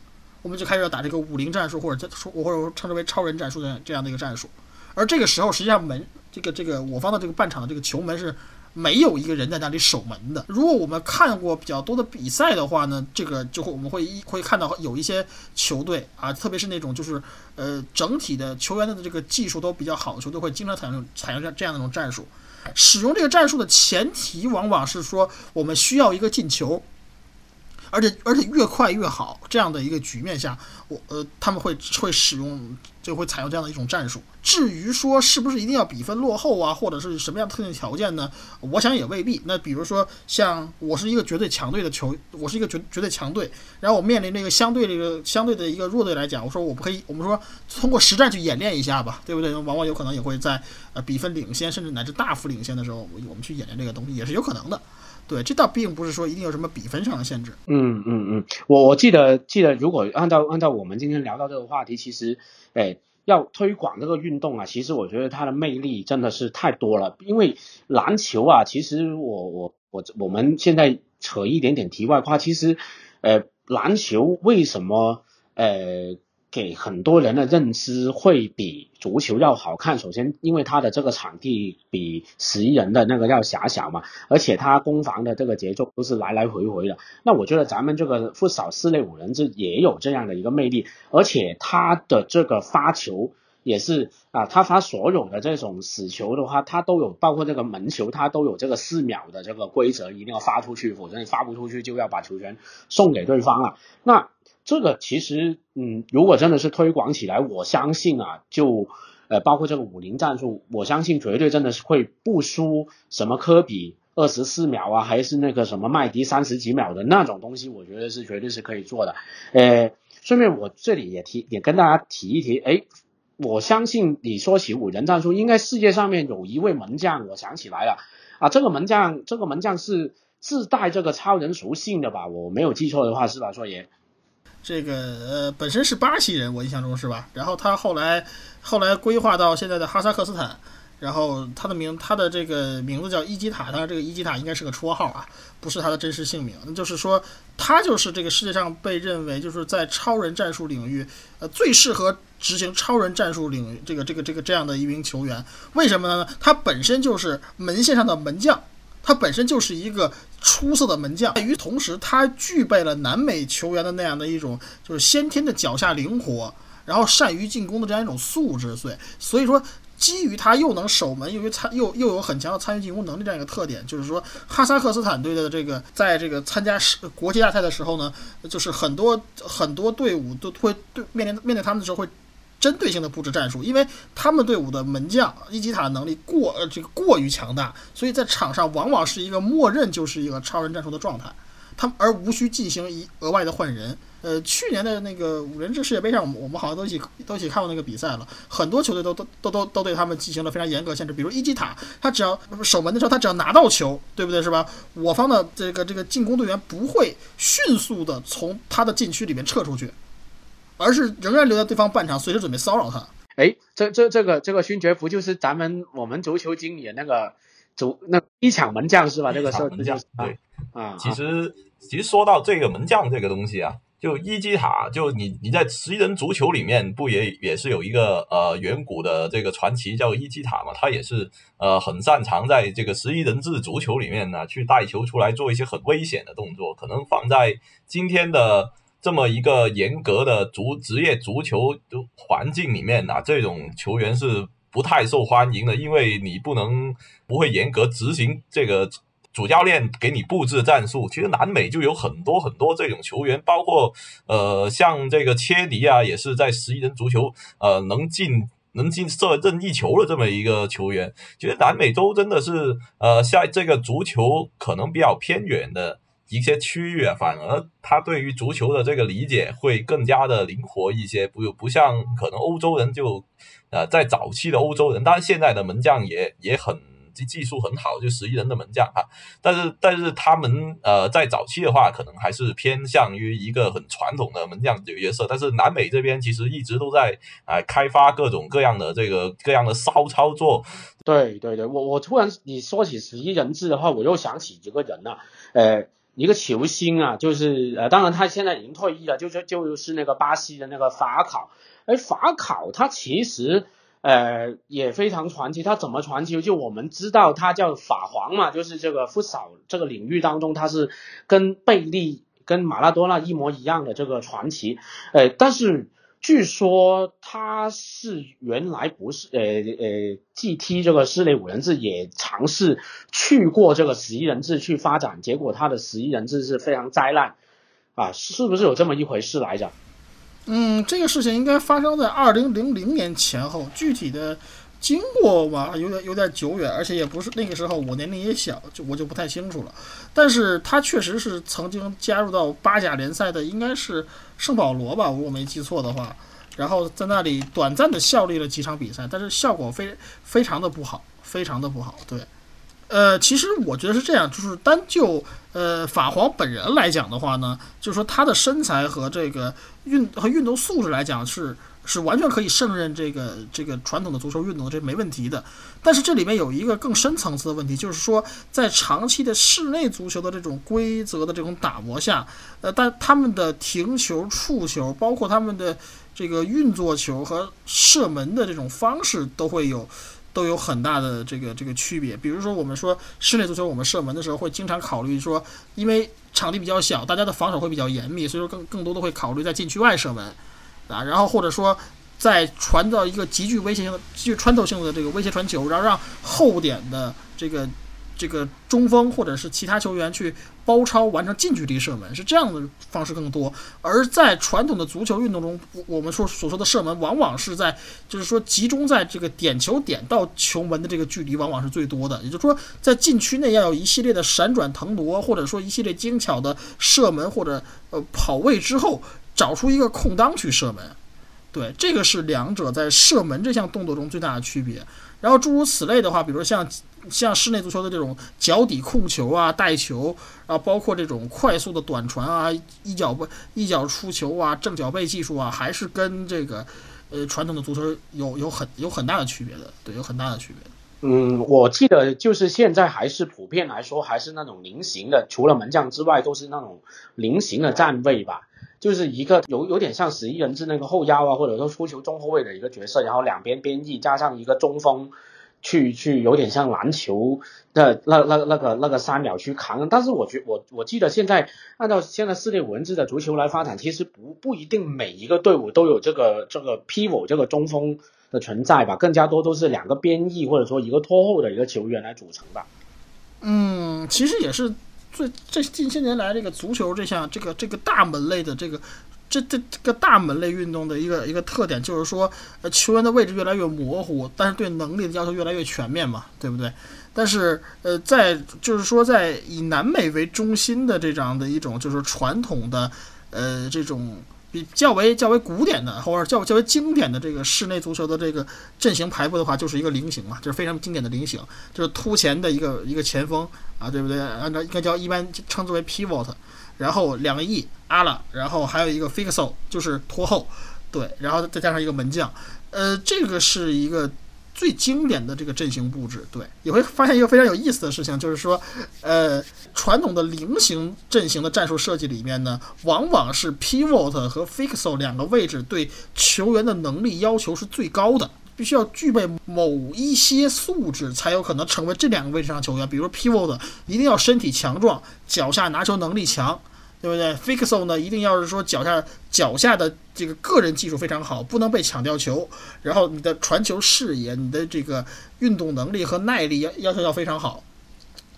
我们就开始要打这个五零战术，或者说或者称之为超人战术的这样的一个战术。而这个时候，实际上门这个这个我方的这个半场的这个球门是没有一个人在那里守门的。如果我们看过比较多的比赛的话呢，这个就会我们会一会看到有一些球队啊，特别是那种就是呃整体的球员的这个技术都比较好的球队，会经常采用采用这样这样的一种战术。使用这个战术的前提，往往是说我们需要一个进球。而且而且越快越好，这样的一个局面下，我呃他们会会使用就会采用这样的一种战术。至于说是不是一定要比分落后啊，或者是什么样特定条件呢？我想也未必。那比如说像我是一个绝对强队的球，我是一个绝绝对强队，然后我面临这个相对这个相对的一个弱队来讲，我说我不可以，我们说通过实战去演练一下吧，对不对？往往有可能也会在呃比分领先甚至乃至大幅领先的时候，我们去演练这个东西也是有可能的。对，这倒并不是说一定有什么比分上的限制。嗯嗯嗯，我我记得记得，如果按照按照我们今天聊到这个话题，其实，哎，要推广这个运动啊，其实我觉得它的魅力真的是太多了。因为篮球啊，其实我我我我们现在扯一点点题外话，其实，呃，篮球为什么呃？给很多人的认知会比足球要好看。首先，因为它的这个场地比十一人的那个要狭小嘛，而且它攻防的这个节奏都是来来回回的。那我觉得咱们这个不少四类五人制也有这样的一个魅力，而且它的这个发球也是啊，它发所有的这种死球的话，它都有，包括这个门球，它都有这个四秒的这个规则，一定要发出去，否则你发不出去就要把球权送给对方了。那这个其实，嗯，如果真的是推广起来，我相信啊，就呃，包括这个五零战术，我相信绝对真的是会不输什么科比二十四秒啊，还是那个什么麦迪三十几秒的那种东西，我觉得是绝对是可以做的。呃，顺便我这里也提也跟大家提一提，哎，我相信你说起五人战术，应该世界上面有一位门将，我想起来了啊，这个门将，这个门将是自带这个超人属性的吧？我没有记错的话是吧，硕爷？这个呃本身是巴西人，我印象中是吧？然后他后来后来规划到现在的哈萨克斯坦，然后他的名他的这个名字叫伊基塔，当然这个伊基塔应该是个绰号啊，不是他的真实姓名。那就是说他就是这个世界上被认为就是在超人战术领域呃最适合执行超人战术领域这个这个这个这样的一名球员。为什么呢？他本身就是门线上的门将。他本身就是一个出色的门将，与同时他具备了南美球员的那样的一种就是先天的脚下灵活，然后善于进攻的这样一种素质，所以所以说基于他又能守门，又于参又又有很强的参与进攻能力这样一个特点，就是说哈萨克斯坦队的这个在这个参加国际大赛的时候呢，就是很多很多队伍都会对面临面对他们的时候会。针对性的布置战术，因为他们队伍的门将伊基塔能力过呃这个过于强大，所以在场上往往是一个默认就是一个超人战术的状态，他而无需进行一额外的换人。呃，去年的那个五人制世界杯上，我们我们好像都一起都一起看过那个比赛了，很多球队都都都都都对他们进行了非常严格限制，比如伊基塔，他只要守门的时候，他只要拿到球，对不对？是吧？我方的这个这个进攻队员不会迅速的从他的禁区里面撤出去。而是仍然留在对方半场，随时准备骚扰他。哎，这这这个这个勋爵不就是咱们我们足球经理那个足那一抢门将是吧？这个是门将对啊。其实其实说到这个门将这个东西啊，就伊基塔，就你你在十一人足球里面不也也是有一个呃远古的这个传奇叫伊基塔嘛？他也是呃很擅长在这个十一人制足球里面呢去带球出来做一些很危险的动作，可能放在今天的。这么一个严格的足职业足球环境里面啊，这种球员是不太受欢迎的，因为你不能不会严格执行这个主教练给你布置战术。其实南美就有很多很多这种球员，包括呃像这个切尼啊，也是在十一人足球呃能进能进射任意球的这么一个球员。其实南美洲真的是呃在这个足球可能比较偏远的。一些区域啊，反而他对于足球的这个理解会更加的灵活一些，不不像可能欧洲人就，呃，在早期的欧洲人，当然现在的门将也也很技技术很好，就十一人的门将哈，但是但是他们呃在早期的话，可能还是偏向于一个很传统的门将角色，但是南美这边其实一直都在啊开发各种各样的这个各样的骚操作。对对对，我我突然你说起十一人制的话，我又想起一个人了，呃。一个球星啊，就是呃，当然他现在已经退役了，就是就是那个巴西的那个法考，哎，法考他其实呃，也非常传奇。他怎么传奇？就我们知道他叫法皇嘛，就是这个不少这个领域当中，他是跟贝利、跟马拉多纳一模一样的这个传奇。呃，但是据说他是原来不是呃呃，，GT 这个室内五人制，也尝试去过这个十一人制去发展，结果他的十一人制是非常灾难啊，是不是有这么一回事来着？嗯，这个事情应该发生在二零零零年前后，具体的经过吧，有点有点久远，而且也不是那个时候我年龄也小，就我就不太清楚了。但是他确实是曾经加入到八甲联赛的，应该是圣保罗吧，如果没记错的话。然后在那里短暂的效力了几场比赛，但是效果非非常的不好，非常的不好。对，呃，其实我觉得是这样，就是单就呃法皇本人来讲的话呢，就是说他的身材和这个运和运动素质来讲是是完全可以胜任这个这个传统的足球运动，这没问题的。但是这里面有一个更深层次的问题，就是说在长期的室内足球的这种规则的这种打磨下，呃，但他们的停球、触球，包括他们的。这个运作球和射门的这种方式都会有，都有很大的这个这个区别。比如说，我们说室内足球，我们射门的时候会经常考虑说，因为场地比较小，大家的防守会比较严密，所以说更更多的会考虑在禁区外射门啊。然后或者说在传到一个极具威胁性、极具穿透性的这个威胁传球，然后让后点的这个。这个中锋或者是其他球员去包抄完成近距离射门，是这样的方式更多。而在传统的足球运动中，我们说所说的射门，往往是在就是说集中在这个点球点到球门的这个距离，往往是最多的。也就是说，在禁区内要有一系列的闪转腾挪，或者说一系列精巧的射门或者呃跑位之后，找出一个空当去射门。对，这个是两者在射门这项动作中最大的区别。然后诸如此类的话，比如像。像室内足球的这种脚底控球啊、带球啊，包括这种快速的短传啊、一脚不一脚出球啊、正脚背技术啊，还是跟这个呃传统的足球有有很有很大的区别的，对，有很大的区别。嗯，我记得就是现在还是普遍来说还是那种菱形的，除了门将之外都是那种菱形的站位吧，就是一个有有点像十一人制那个后腰啊，或者说出球中后卫的一个角色，然后两边边翼加上一个中锋。去去有点像篮球的那那那个那个三秒去扛，但是我觉我我记得现在按照现在世界五人制的足球来发展，其实不不一定每一个队伍都有这个这个 pivot 这个中锋的存在吧，更加多都是两个边翼或者说一个拖后的一个球员来组成吧。嗯，其实也是最这近些年来这个足球这项这个这个大门类的这个。这这这个大门类运动的一个一个特点就是说，呃，球员的位置越来越模糊，但是对能力的要求越来越全面嘛，对不对？但是，呃，在就是说，在以南美为中心的这样的一种就是传统的，呃，这种比较为较为古典的或者较较为经典的这个室内足球的这个阵型排布的话，就是一个菱形嘛，就是非常经典的菱形，就是突前的一个一个前锋啊，对不对？按照应该叫一般称之为 pivot。然后两个 E 阿拉，然后还有一个 Fixo 就是拖后，对，然后再加上一个门将，呃，这个是一个最经典的这个阵型布置。对，你会发现一个非常有意思的事情，就是说，呃，传统的菱形阵型的战术设计里面呢，往往是 Pivot 和 Fixo 两个位置对球员的能力要求是最高的。必须要具备某一些素质，才有可能成为这两个位置上球员。比如 pivot 一定要身体强壮，脚下拿球能力强，对不对？fixo 呢，一定要是说脚下脚下的这个个人技术非常好，不能被抢掉球。然后你的传球视野、你的这个运动能力和耐力要要求要非常好。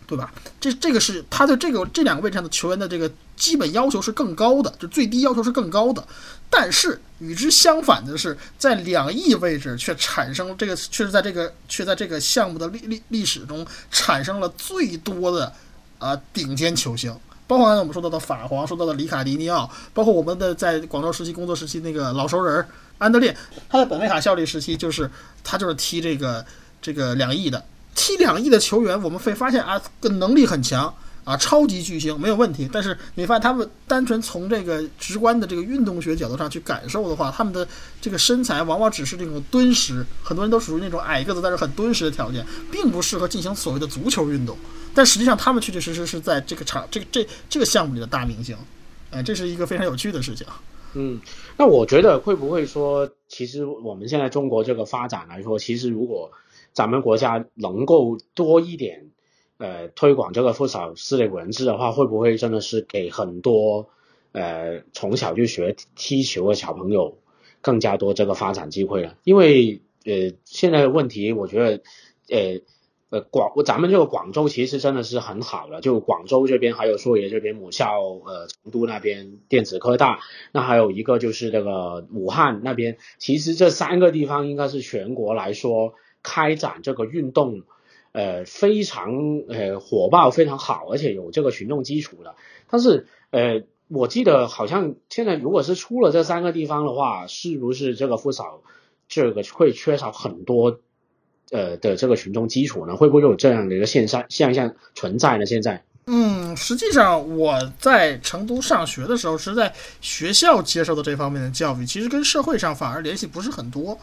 对吧？这这个是他对这个这两个位置上的球员的这个基本要求是更高的，就最低要求是更高的。但是与之相反的是，在两翼位置却产生这个，却是在这个却在这个项目的历历历史中产生了最多的啊顶尖球星，包括刚才我们说到的法皇，说到的里卡迪尼奥，包括我们的在广州时期工作时期那个老熟人安德烈，他在本菲卡效力时期就是他就是踢这个这个两翼的。踢两亿的球员，我们会发现啊，个能力很强啊，超级巨星没有问题。但是你发现他们单纯从这个直观的这个运动学角度上去感受的话，他们的这个身材往往只是这种敦实，很多人都属于那种矮个子但是很敦实的条件，并不适合进行所谓的足球运动。但实际上，他们确确实实是在这个场这个这这个项目里的大明星，哎，这是一个非常有趣的事情。嗯，那我觉得会不会说其实我们现在中国这个发展来说，其实如果咱们国家能够多一点呃推广这个附小四类文字的话，会不会真的是给很多呃从小就学踢球的小朋友更加多这个发展机会了？因为呃现在的问题，我觉得呃。呃，广咱们这个广州其实真的是很好的，就广州这边还有硕爷这边母校，呃，成都那边电子科大，那还有一个就是这个武汉那边，其实这三个地方应该是全国来说开展这个运动，呃，非常呃火爆，非常好，而且有这个群众基础的。但是呃，我记得好像现在如果是出了这三个地方的话，是不是这个不少这个会缺少很多？呃的这个群众基础呢，会不会有这样的一个现象现象存在呢？现在，嗯，实际上我在成都上学的时候，是在学校接受的这方面的教育，其实跟社会上反而联系不是很多。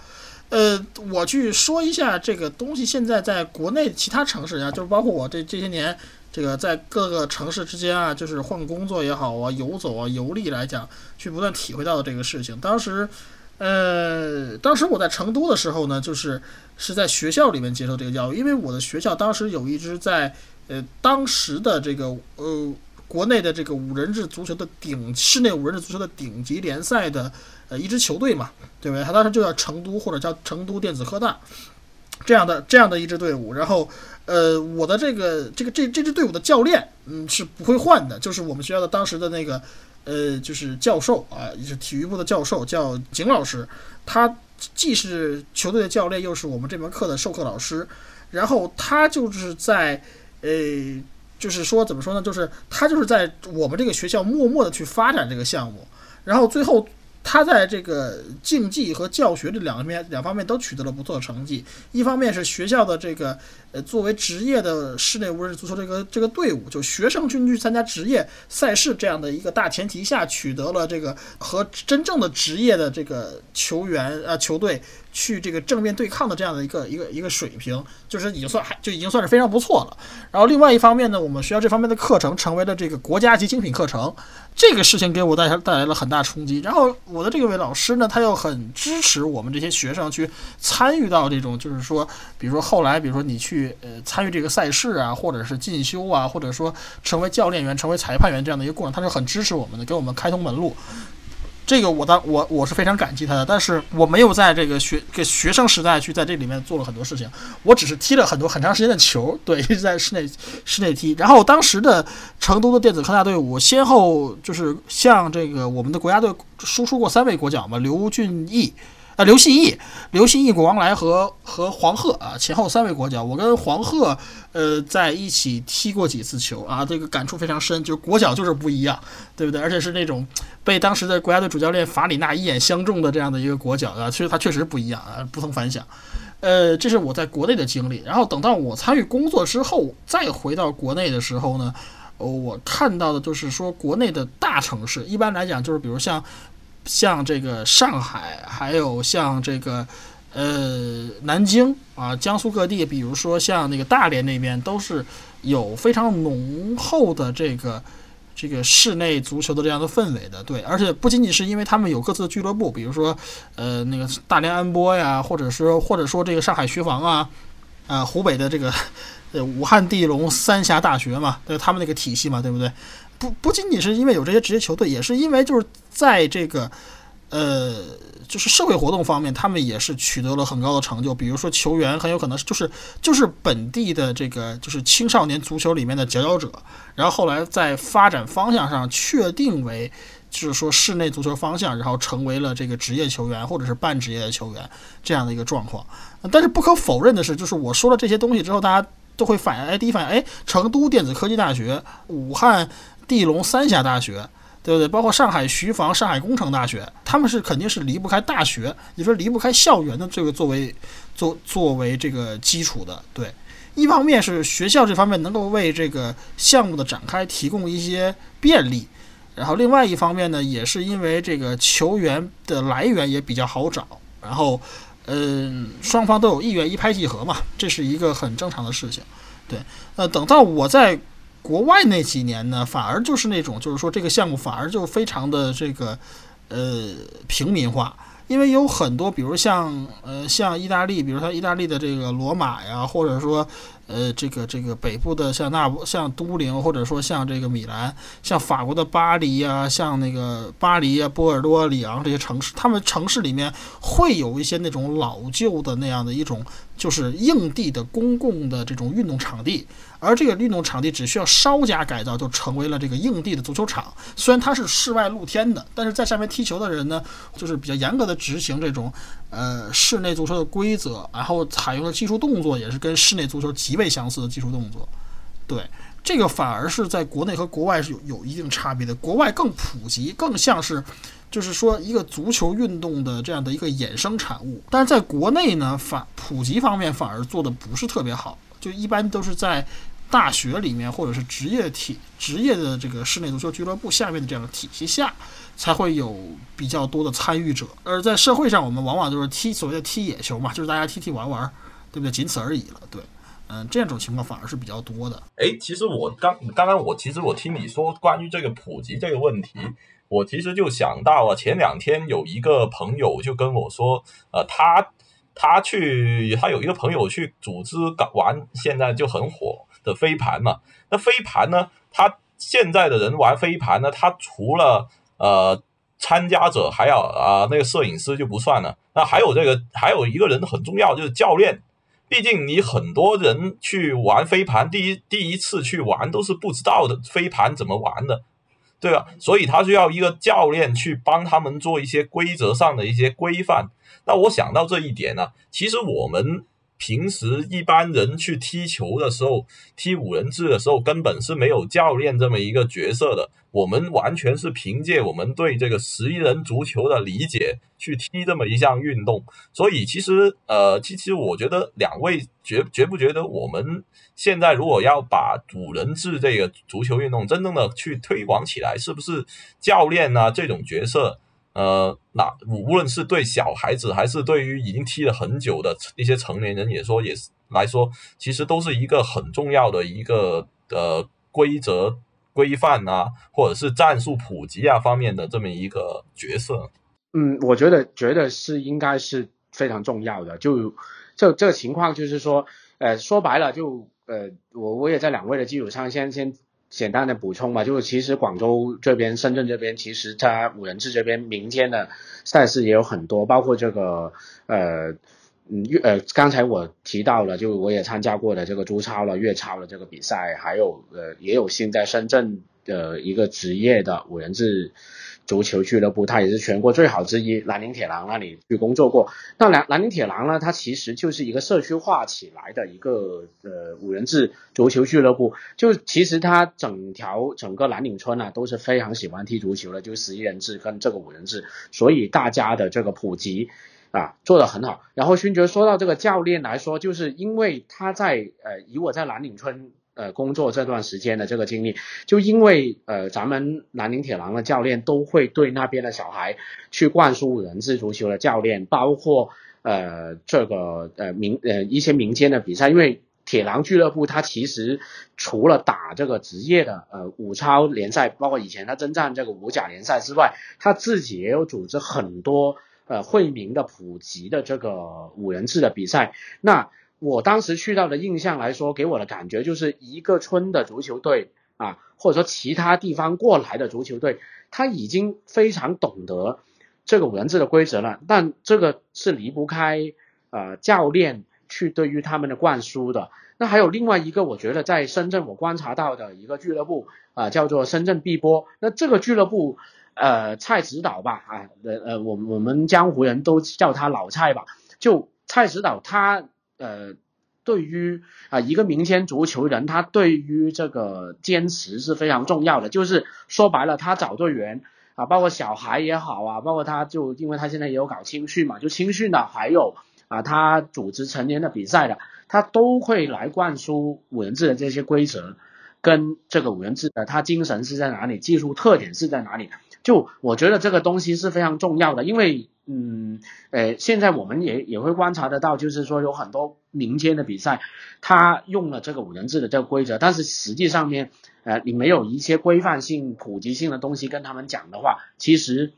呃，我去说一下这个东西，现在在国内其他城市啊，就是包括我这这些年这个在各个城市之间啊，就是换工作也好啊，游走啊，游历来讲，去不断体会到的这个事情。当时。呃，当时我在成都的时候呢，就是是在学校里面接受这个教育，因为我的学校当时有一支在呃当时的这个呃国内的这个五人制足球的顶室内五人制足球的顶级联赛的呃一支球队嘛，对不对？他当时就叫成都或者叫成都电子科大这样的这样的一支队伍，然后呃我的这个这个这这支队伍的教练嗯是不会换的，就是我们学校的当时的那个。呃，就是教授啊，也是体育部的教授，叫景老师。他既是球队的教练，又是我们这门课的授课老师。然后他就是在，呃，就是说怎么说呢？就是他就是在我们这个学校默默的去发展这个项目。然后最后。他在这个竞技和教学这两个面两方面都取得了不错的成绩。一方面是学校的这个呃作为职业的室内无人足球这个这个队伍，就学生军去参加职业赛事这样的一个大前提下，取得了这个和真正的职业的这个球员啊球队。去这个正面对抗的这样的一个一个一个水平，就是已经算还就已经算是非常不错了。然后另外一方面呢，我们学校这方面的课程成为了这个国家级精品课程，这个事情给我带来带来了很大冲击。然后我的这位老师呢，他又很支持我们这些学生去参与到这种，就是说，比如说后来，比如说你去呃参与这个赛事啊，或者是进修啊，或者说成为教练员、成为裁判员这样的一个过程，他是很支持我们的，给我们开通门路。这个我当我我是非常感激他的，但是我没有在这个学给学生时代去在这里面做了很多事情，我只是踢了很多很长时间的球，对，一直在室内室内踢。然后当时的成都的电子科大队伍先后就是向这个我们的国家队输出过三位国脚嘛，刘俊义。啊，刘信义、刘信义、果王来和和黄鹤啊，前后三位国脚，我跟黄鹤呃在一起踢过几次球啊，这个感触非常深，就是国脚就是不一样，对不对？而且是那种被当时的国家队主教练法里纳一眼相中的这样的一个国脚啊，其实他确实不一样啊，不同凡响。呃，这是我在国内的经历，然后等到我参与工作之后，再回到国内的时候呢，我看到的就是说国内的大城市，一般来讲就是比如像。像这个上海，还有像这个，呃，南京啊，江苏各地，比如说像那个大连那边，都是有非常浓厚的这个这个室内足球的这样的氛围的。对，而且不仅仅是因为他们有各自的俱乐部，比如说，呃，那个大连安波呀，或者说或者说这个上海徐房啊，啊，湖北的这个 呃武汉地龙三峡大学嘛，对，他们那个体系嘛，对不对？不不仅仅是因为有这些职业球队，也是因为就是在这个，呃，就是社会活动方面，他们也是取得了很高的成就。比如说球员很有可能就是就是本地的这个就是青少年足球里面的佼佼者，然后后来在发展方向上确定为就是说室内足球方向，然后成为了这个职业球员或者是半职业的球员这样的一个状况。但是不可否认的是，就是我说了这些东西之后，大家都会反应，哎，第一反应，哎，成都电子科技大学，武汉。地龙三峡大学，对不对？包括上海徐房、上海工程大学，他们是肯定是离不开大学，也说离不开校园的这个作为作作为这个基础的。对，一方面是学校这方面能够为这个项目的展开提供一些便利，然后另外一方面呢，也是因为这个球员的来源也比较好找，然后嗯，双方都有意愿一拍即合嘛，这是一个很正常的事情。对，呃，等到我在。国外那几年呢，反而就是那种，就是说这个项目反而就非常的这个，呃，平民化。因为有很多，比如像呃像意大利，比如像意大利的这个罗马呀，或者说呃这个这个北部的像那像都灵，或者说像这个米兰，像法国的巴黎呀，像那个巴黎啊、波尔多、里昂这些城市，他们城市里面会有一些那种老旧的那样的一种就是硬地的公共的这种运动场地。而这个运动场地只需要稍加改造，就成为了这个硬地的足球场。虽然它是室外露天的，但是在上面踢球的人呢，就是比较严格的执行这种呃室内足球的规则，然后采用的技术动作也是跟室内足球极为相似的技术动作。对，这个反而是在国内和国外是有有一定差别的。国外更普及，更像是就是说一个足球运动的这样的一个衍生产物。但是在国内呢，反普及方面反而做的不是特别好。就一般都是在大学里面，或者是职业体、职业的这个室内足球俱乐部下面的这样的体系下，才会有比较多的参与者。而在社会上，我们往往就是踢所谓的踢野球嘛，就是大家踢踢玩玩，对不对？仅此而已了。对，嗯，这种情况反而是比较多的。哎，其实我刚刚刚我其实我听你说关于这个普及这个问题，我其实就想到了前两天有一个朋友就跟我说，呃，他。他去，他有一个朋友去组织搞玩，现在就很火的飞盘嘛。那飞盘呢？他现在的人玩飞盘呢，他除了呃参加者，还要啊那个摄影师就不算了。那还有这个，还有一个人很重要，就是教练。毕竟你很多人去玩飞盘，第一第一次去玩都是不知道的飞盘怎么玩的，对吧？所以他需要一个教练去帮他们做一些规则上的一些规范。那我想到这一点呢，其实我们平时一般人去踢球的时候，踢五人制的时候，根本是没有教练这么一个角色的。我们完全是凭借我们对这个十一人足球的理解去踢这么一项运动。所以其实，呃，其实我觉得两位觉觉不觉得，我们现在如果要把五人制这个足球运动真正的去推广起来，是不是教练啊这种角色？呃，那无论是对小孩子，还是对于已经踢了很久的一些成年人，也说也是来说，其实都是一个很重要的一个呃规则规范啊，或者是战术普及啊方面的这么一个角色。嗯，我觉得觉得是应该是非常重要的。就这这个情况，就是说，呃，说白了，就呃，我我也在两位的基础上先先。简单的补充吧，就是其实广州这边、深圳这边，其实它五人制这边民间的赛事也有很多，包括这个呃嗯呃刚才我提到了，就我也参加过的这个朱超了、粤超了这个比赛，还有呃也有新在深圳的一个职业的五人制。足球俱乐部，它也是全国最好之一，南宁铁狼那里去工作过。那南南宁铁狼呢，它其实就是一个社区化起来的一个呃五人制足球俱乐部。就其实它整条整个南岭村呢都是非常喜欢踢足球的，就十一人制跟这个五人制，所以大家的这个普及啊做得很好。然后勋爵说到这个教练来说，就是因为他在呃以我在南岭村。呃，工作这段时间的这个经历，就因为呃，咱们南宁铁狼的教练都会对那边的小孩去灌输人制足球的教练，包括呃这个呃民呃一些民间的比赛，因为铁狼俱乐部它其实除了打这个职业的呃五超联赛，包括以前他征战这个五甲联赛之外，他自己也有组织很多呃惠民的普及的这个五人制的比赛，那。我当时去到的印象来说，给我的感觉就是一个村的足球队啊，或者说其他地方过来的足球队，他已经非常懂得这个五人制的规则了。但这个是离不开呃教练去对于他们的灌输的。那还有另外一个，我觉得在深圳我观察到的一个俱乐部啊，叫做深圳碧波。那这个俱乐部呃蔡指导吧啊呃呃我我们江湖人都叫他老蔡吧，就蔡指导他。呃，对于啊一个民间足球人，他对于这个坚持是非常重要的。就是说白了，他找队员啊，包括小孩也好啊，包括他就因为他现在也有搞青训嘛，就青训的，还有啊他组织成年的比赛的，他都会来灌输五人制的这些规则，跟这个五人制的他精神是在哪里，技术特点是在哪里。就我觉得这个东西是非常重要的，因为嗯，呃，现在我们也也会观察得到，就是说有很多民间的比赛，他用了这个五人制的这个规则，但是实际上面，呃，你没有一些规范性、普及性的东西跟他们讲的话，其实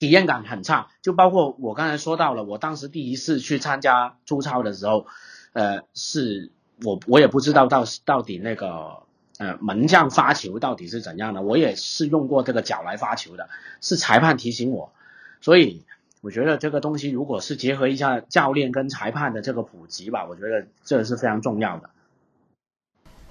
体验感很差。就包括我刚才说到了，我当时第一次去参加中超的时候，呃，是我我也不知道到到底那个呃门将发球到底是怎样的，我也是用过这个脚来发球的，是裁判提醒我，所以我觉得这个东西如果是结合一下教练跟裁判的这个普及吧，我觉得这是非常重要的。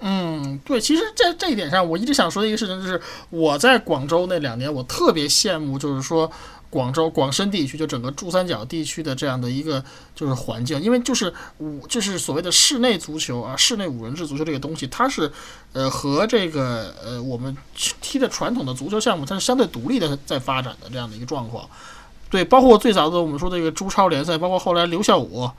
嗯，对，其实在这一点上，我一直想说的一个事情就是，我在广州那两年，我特别羡慕，就是说广州广深地区，就整个珠三角地区的这样的一个就是环境，因为就是五就是所谓的室内足球啊，室内五人制足球这个东西，它是呃和这个呃我们踢的传统的足球项目，它是相对独立的在发展的这样的一个状况。对，包括最早的我们说这个中超联赛，包括后来刘孝武，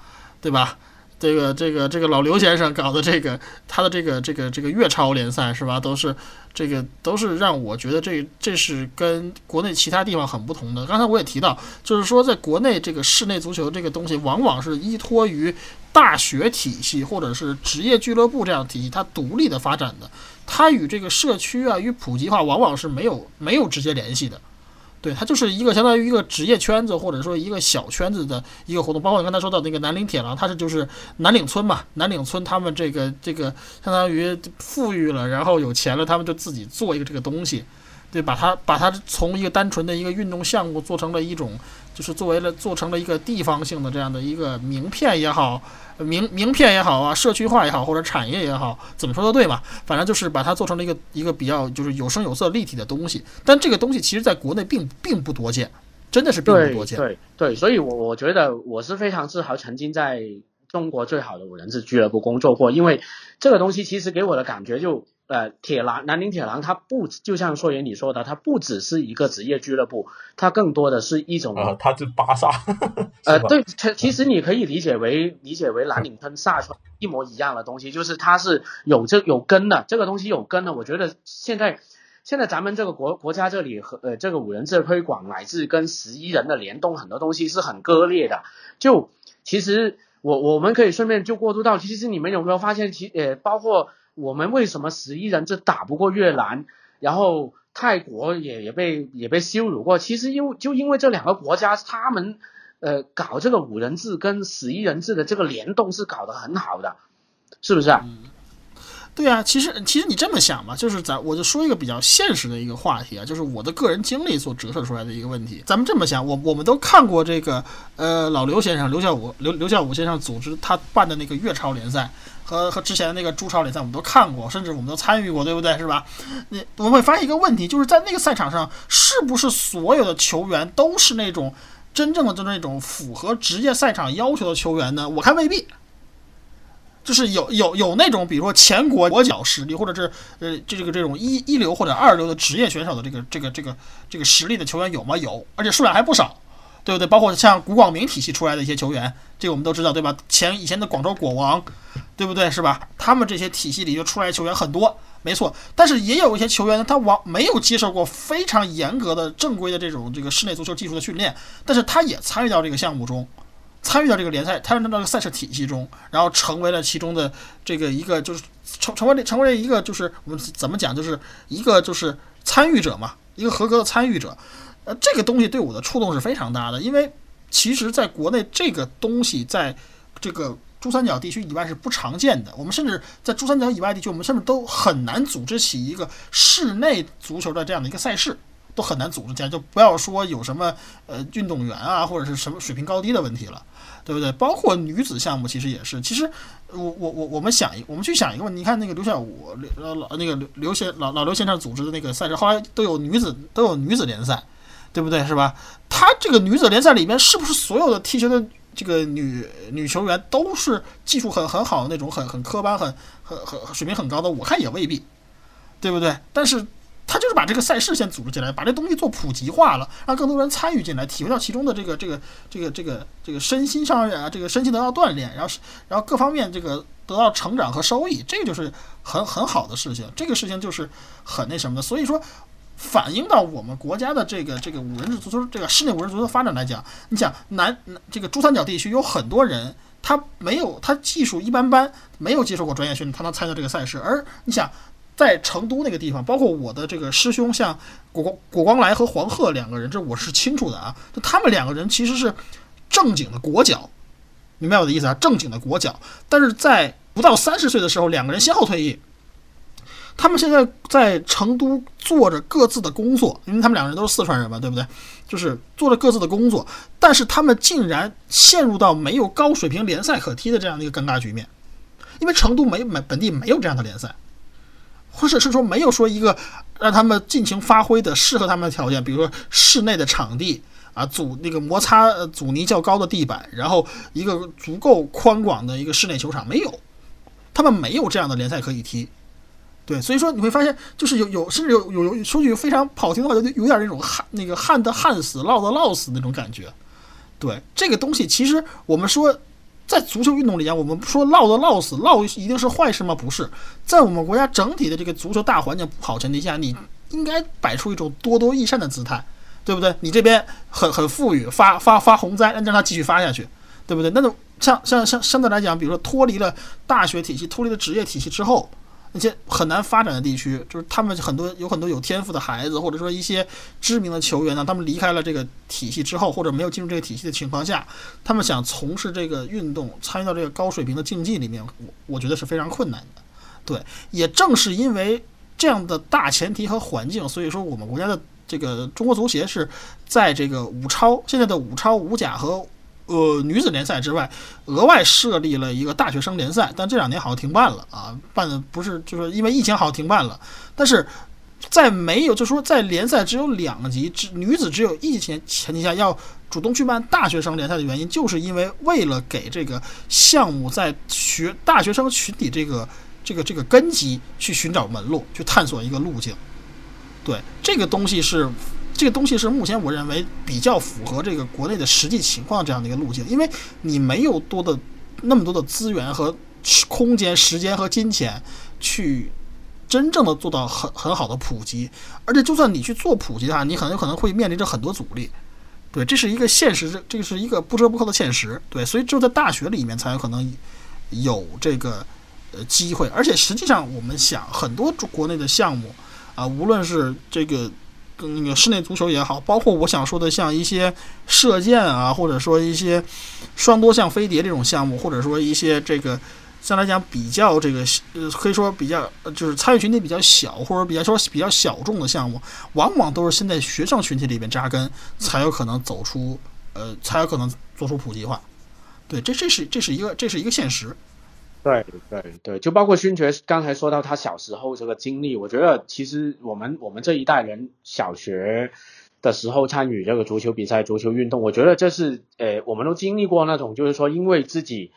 对吧？这个这个这个老刘先生搞的这个他的这个这个这个粤超联赛是吧？都是这个都是让我觉得这这是跟国内其他地方很不同的。刚才我也提到，就是说在国内这个室内足球这个东西，往往是依托于大学体系或者是职业俱乐部这样体系，它独立的发展的，它与这个社区啊与普及化往往是没有没有直接联系的。对，它就是一个相当于一个职业圈子，或者说一个小圈子的一个活动。包括你刚才说到那个南岭铁狼，它是就是南岭村嘛，南岭村他们这个这个相当于富裕了，然后有钱了，他们就自己做一个这个东西，对，把它把它从一个单纯的一个运动项目做成了一种，就是作为了做成了一个地方性的这样的一个名片也好。名名片也好啊，社区化也好，或者产业也好，怎么说都对嘛。反正就是把它做成了一个一个比较就是有声有色、立体的东西。但这个东西其实在国内并并不多见，真的是并不多见。对对，所以我我觉得我是非常自豪，曾经在中国最好的五人制俱乐部工作过，因为这个东西其实给我的感觉就。呃，铁狼南宁铁狼，它不就像硕言你说的，它不只是一个职业俱乐部，它更多的是一种啊，它是巴萨。呃，对，其其实你可以理解为理解为蓝领跟萨川一模一样的东西，就是它是有这有根的，这个东西有根的。我觉得现在现在咱们这个国国家这里和呃这个五人制推广乃至跟十一人的联动，很多东西是很割裂的。就其实我我们可以顺便就过渡到，其实你们有没有发现，其呃包括。我们为什么十一人制打不过越南，然后泰国也也被也被羞辱过？其实因为就因为这两个国家，他们呃搞这个五人制跟十一人制的这个联动是搞得很好的，是不是啊？对啊，其实其实你这么想嘛，就是咱我就说一个比较现实的一个话题啊，就是我的个人经历所折射出来的一个问题。咱们这么想，我我们都看过这个呃老刘先生刘孝武刘刘孝武先生组织他办的那个粤超联赛。和和之前那个中超联赛，我们都看过，甚至我们都参与过，对不对？是吧？你我们会发现一个问题，就是在那个赛场上，是不是所有的球员都是那种真正的就是那种符合职业赛场要求的球员呢？我看未必。就是有有有那种，比如说前国国脚实力，或者是呃这个这种一一流或者二流的职业选手的这个这个这个这个实力的球员有吗？有，而且数量还不少。对不对？包括像古广明体系出来的一些球员，这个我们都知道，对吧？前以前的广州果王，对不对？是吧？他们这些体系里就出来球员很多，没错。但是也有一些球员呢，他往没有接受过非常严格的正规的这种这个室内足球技术的训练，但是他也参与到这个项目中，参与到这个联赛，参与到这个赛事体系中，然后成为了其中的这个一个，就是成成为成为了一个，就是我们怎么讲，就是一个就是参与者嘛，一个合格的参与者。呃，这个东西对我的触动是非常大的，因为其实在国内这个东西在这个珠三角地区以外是不常见的。我们甚至在珠三角以外地区，我们甚至都很难组织起一个室内足球的这样的一个赛事，都很难组织起来。就不要说有什么呃运动员啊，或者是什么水平高低的问题了，对不对？包括女子项目其实也是。其实我我我我们想一，我们去想一个问题，你看那个刘晓武刘老那个刘刘先老老刘先生组织的那个赛事，后来都有女子都有女子联赛。对不对？是吧？他这个女子联赛里面，是不是所有的踢球的这个女女球员都是技术很很好的那种，很很科班、很很很水平很高的？我看也未必，对不对？但是他就是把这个赛事先组织起来，把这东西做普及化了，让更多人参与进来，体会到其中的这个这个这个这个这个身心上啊，这个身心得到锻炼，然后是然后各方面这个得到成长和收益，这个就是很很好的事情。这个事情就是很那什么的，所以说。反映到我们国家的这个这个五人制足球这个室内五人足球的发展来讲，你想南这个珠三角地区有很多人，他没有他技术一般般，没有接受过专业训练，他能参加这个赛事。而你想在成都那个地方，包括我的这个师兄，像果光果光来和黄鹤两个人，这我是清楚的啊。就他们两个人其实是正经的国脚，明白我的意思啊？正经的国脚，但是在不到三十岁的时候，两个人先后退役。他们现在在成都做着各自的工作，因为他们两个人都是四川人嘛，对不对？就是做着各自的工作，但是他们竟然陷入到没有高水平联赛可踢的这样的一个尴尬局面，因为成都没没本地没有这样的联赛，或者是说没有说一个让他们尽情发挥的适合他们的条件，比如说室内的场地啊，阻那个摩擦阻尼较高的地板，然后一个足够宽广的一个室内球场，没有，他们没有这样的联赛可以踢。对，所以说你会发现，就是有有甚至有有有说句非常不好听的话，就有点那种旱那个旱的旱死，涝的涝死那种感觉。对，这个东西其实我们说，在足球运动里讲，我们说涝的涝死，涝一定是坏事吗？不是，在我们国家整体的这个足球大环境不好前提下，你应该摆出一种多多益善的姿态，对不对？你这边很很富裕，发发发洪灾，让让它继续发下去，对不对？那种像像像相对来讲，比如说脱离了大学体系，脱离了职业体系之后。那些很难发展的地区，就是他们很多有很多有天赋的孩子，或者说一些知名的球员呢，他们离开了这个体系之后，或者没有进入这个体系的情况下，他们想从事这个运动，参与到这个高水平的竞技里面，我我觉得是非常困难的。对，也正是因为这样的大前提和环境，所以说我们国家的这个中国足协是在这个五超现在的五超、五甲和。呃，女子联赛之外，额外设立了一个大学生联赛，但这两年好像停办了啊，办的不是就是因为疫情好像停办了。但是在没有，就说在联赛只有两级，只女子只有一级前前提下，要主动去办大学生联赛的原因，就是因为为了给这个项目在学大学生群体这个这个这个根基去寻找门路，去探索一个路径。对，这个东西是。这个东西是目前我认为比较符合这个国内的实际情况这样的一个路径，因为你没有多的那么多的资源和空间、时间和金钱去真正的做到很很好的普及，而且就算你去做普及的话，你很有可能会面临着很多阻力。对，这是一个现实，这这个是一个不折不扣的现实。对，所以只有在大学里面才有可能有这个呃机会，而且实际上我们想很多国内的项目啊，无论是这个。那个室内足球也好，包括我想说的像一些射箭啊，或者说一些双多项飞碟这种项目，或者说一些这个相对来讲比较这个呃，可以说比较就是参与群体比较小，或者比较说比较小众的项目，往往都是先在学生群体里边扎根，才有可能走出呃，才有可能做出普及化。对，这这是这是一个这是一个现实。对对对，就包括勋爵刚才说到他小时候这个经历，我觉得其实我们我们这一代人小学的时候参与这个足球比赛、足球运动，我觉得这是呃我们都经历过那种，就是说因为自己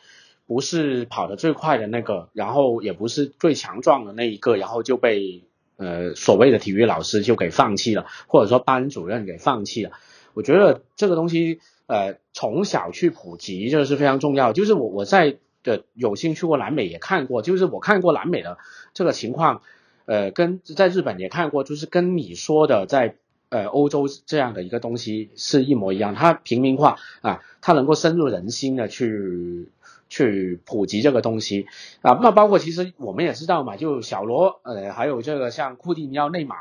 不是跑得最快的那个，然后也不是最强壮的那一个，然后就被呃所谓的体育老师就给放弃了，或者说班主任给放弃了。我觉得这个东西呃从小去普及这是非常重要，就是我我在。的有幸去过南美也看过，就是我看过南美的这个情况，呃，跟在日本也看过，就是跟你说的在呃欧洲这样的一个东西是一模一样，它平民化啊，它能够深入人心的去去普及这个东西啊，那包括其实我们也知道嘛，就小罗呃还有这个像库蒂尼奥、内马，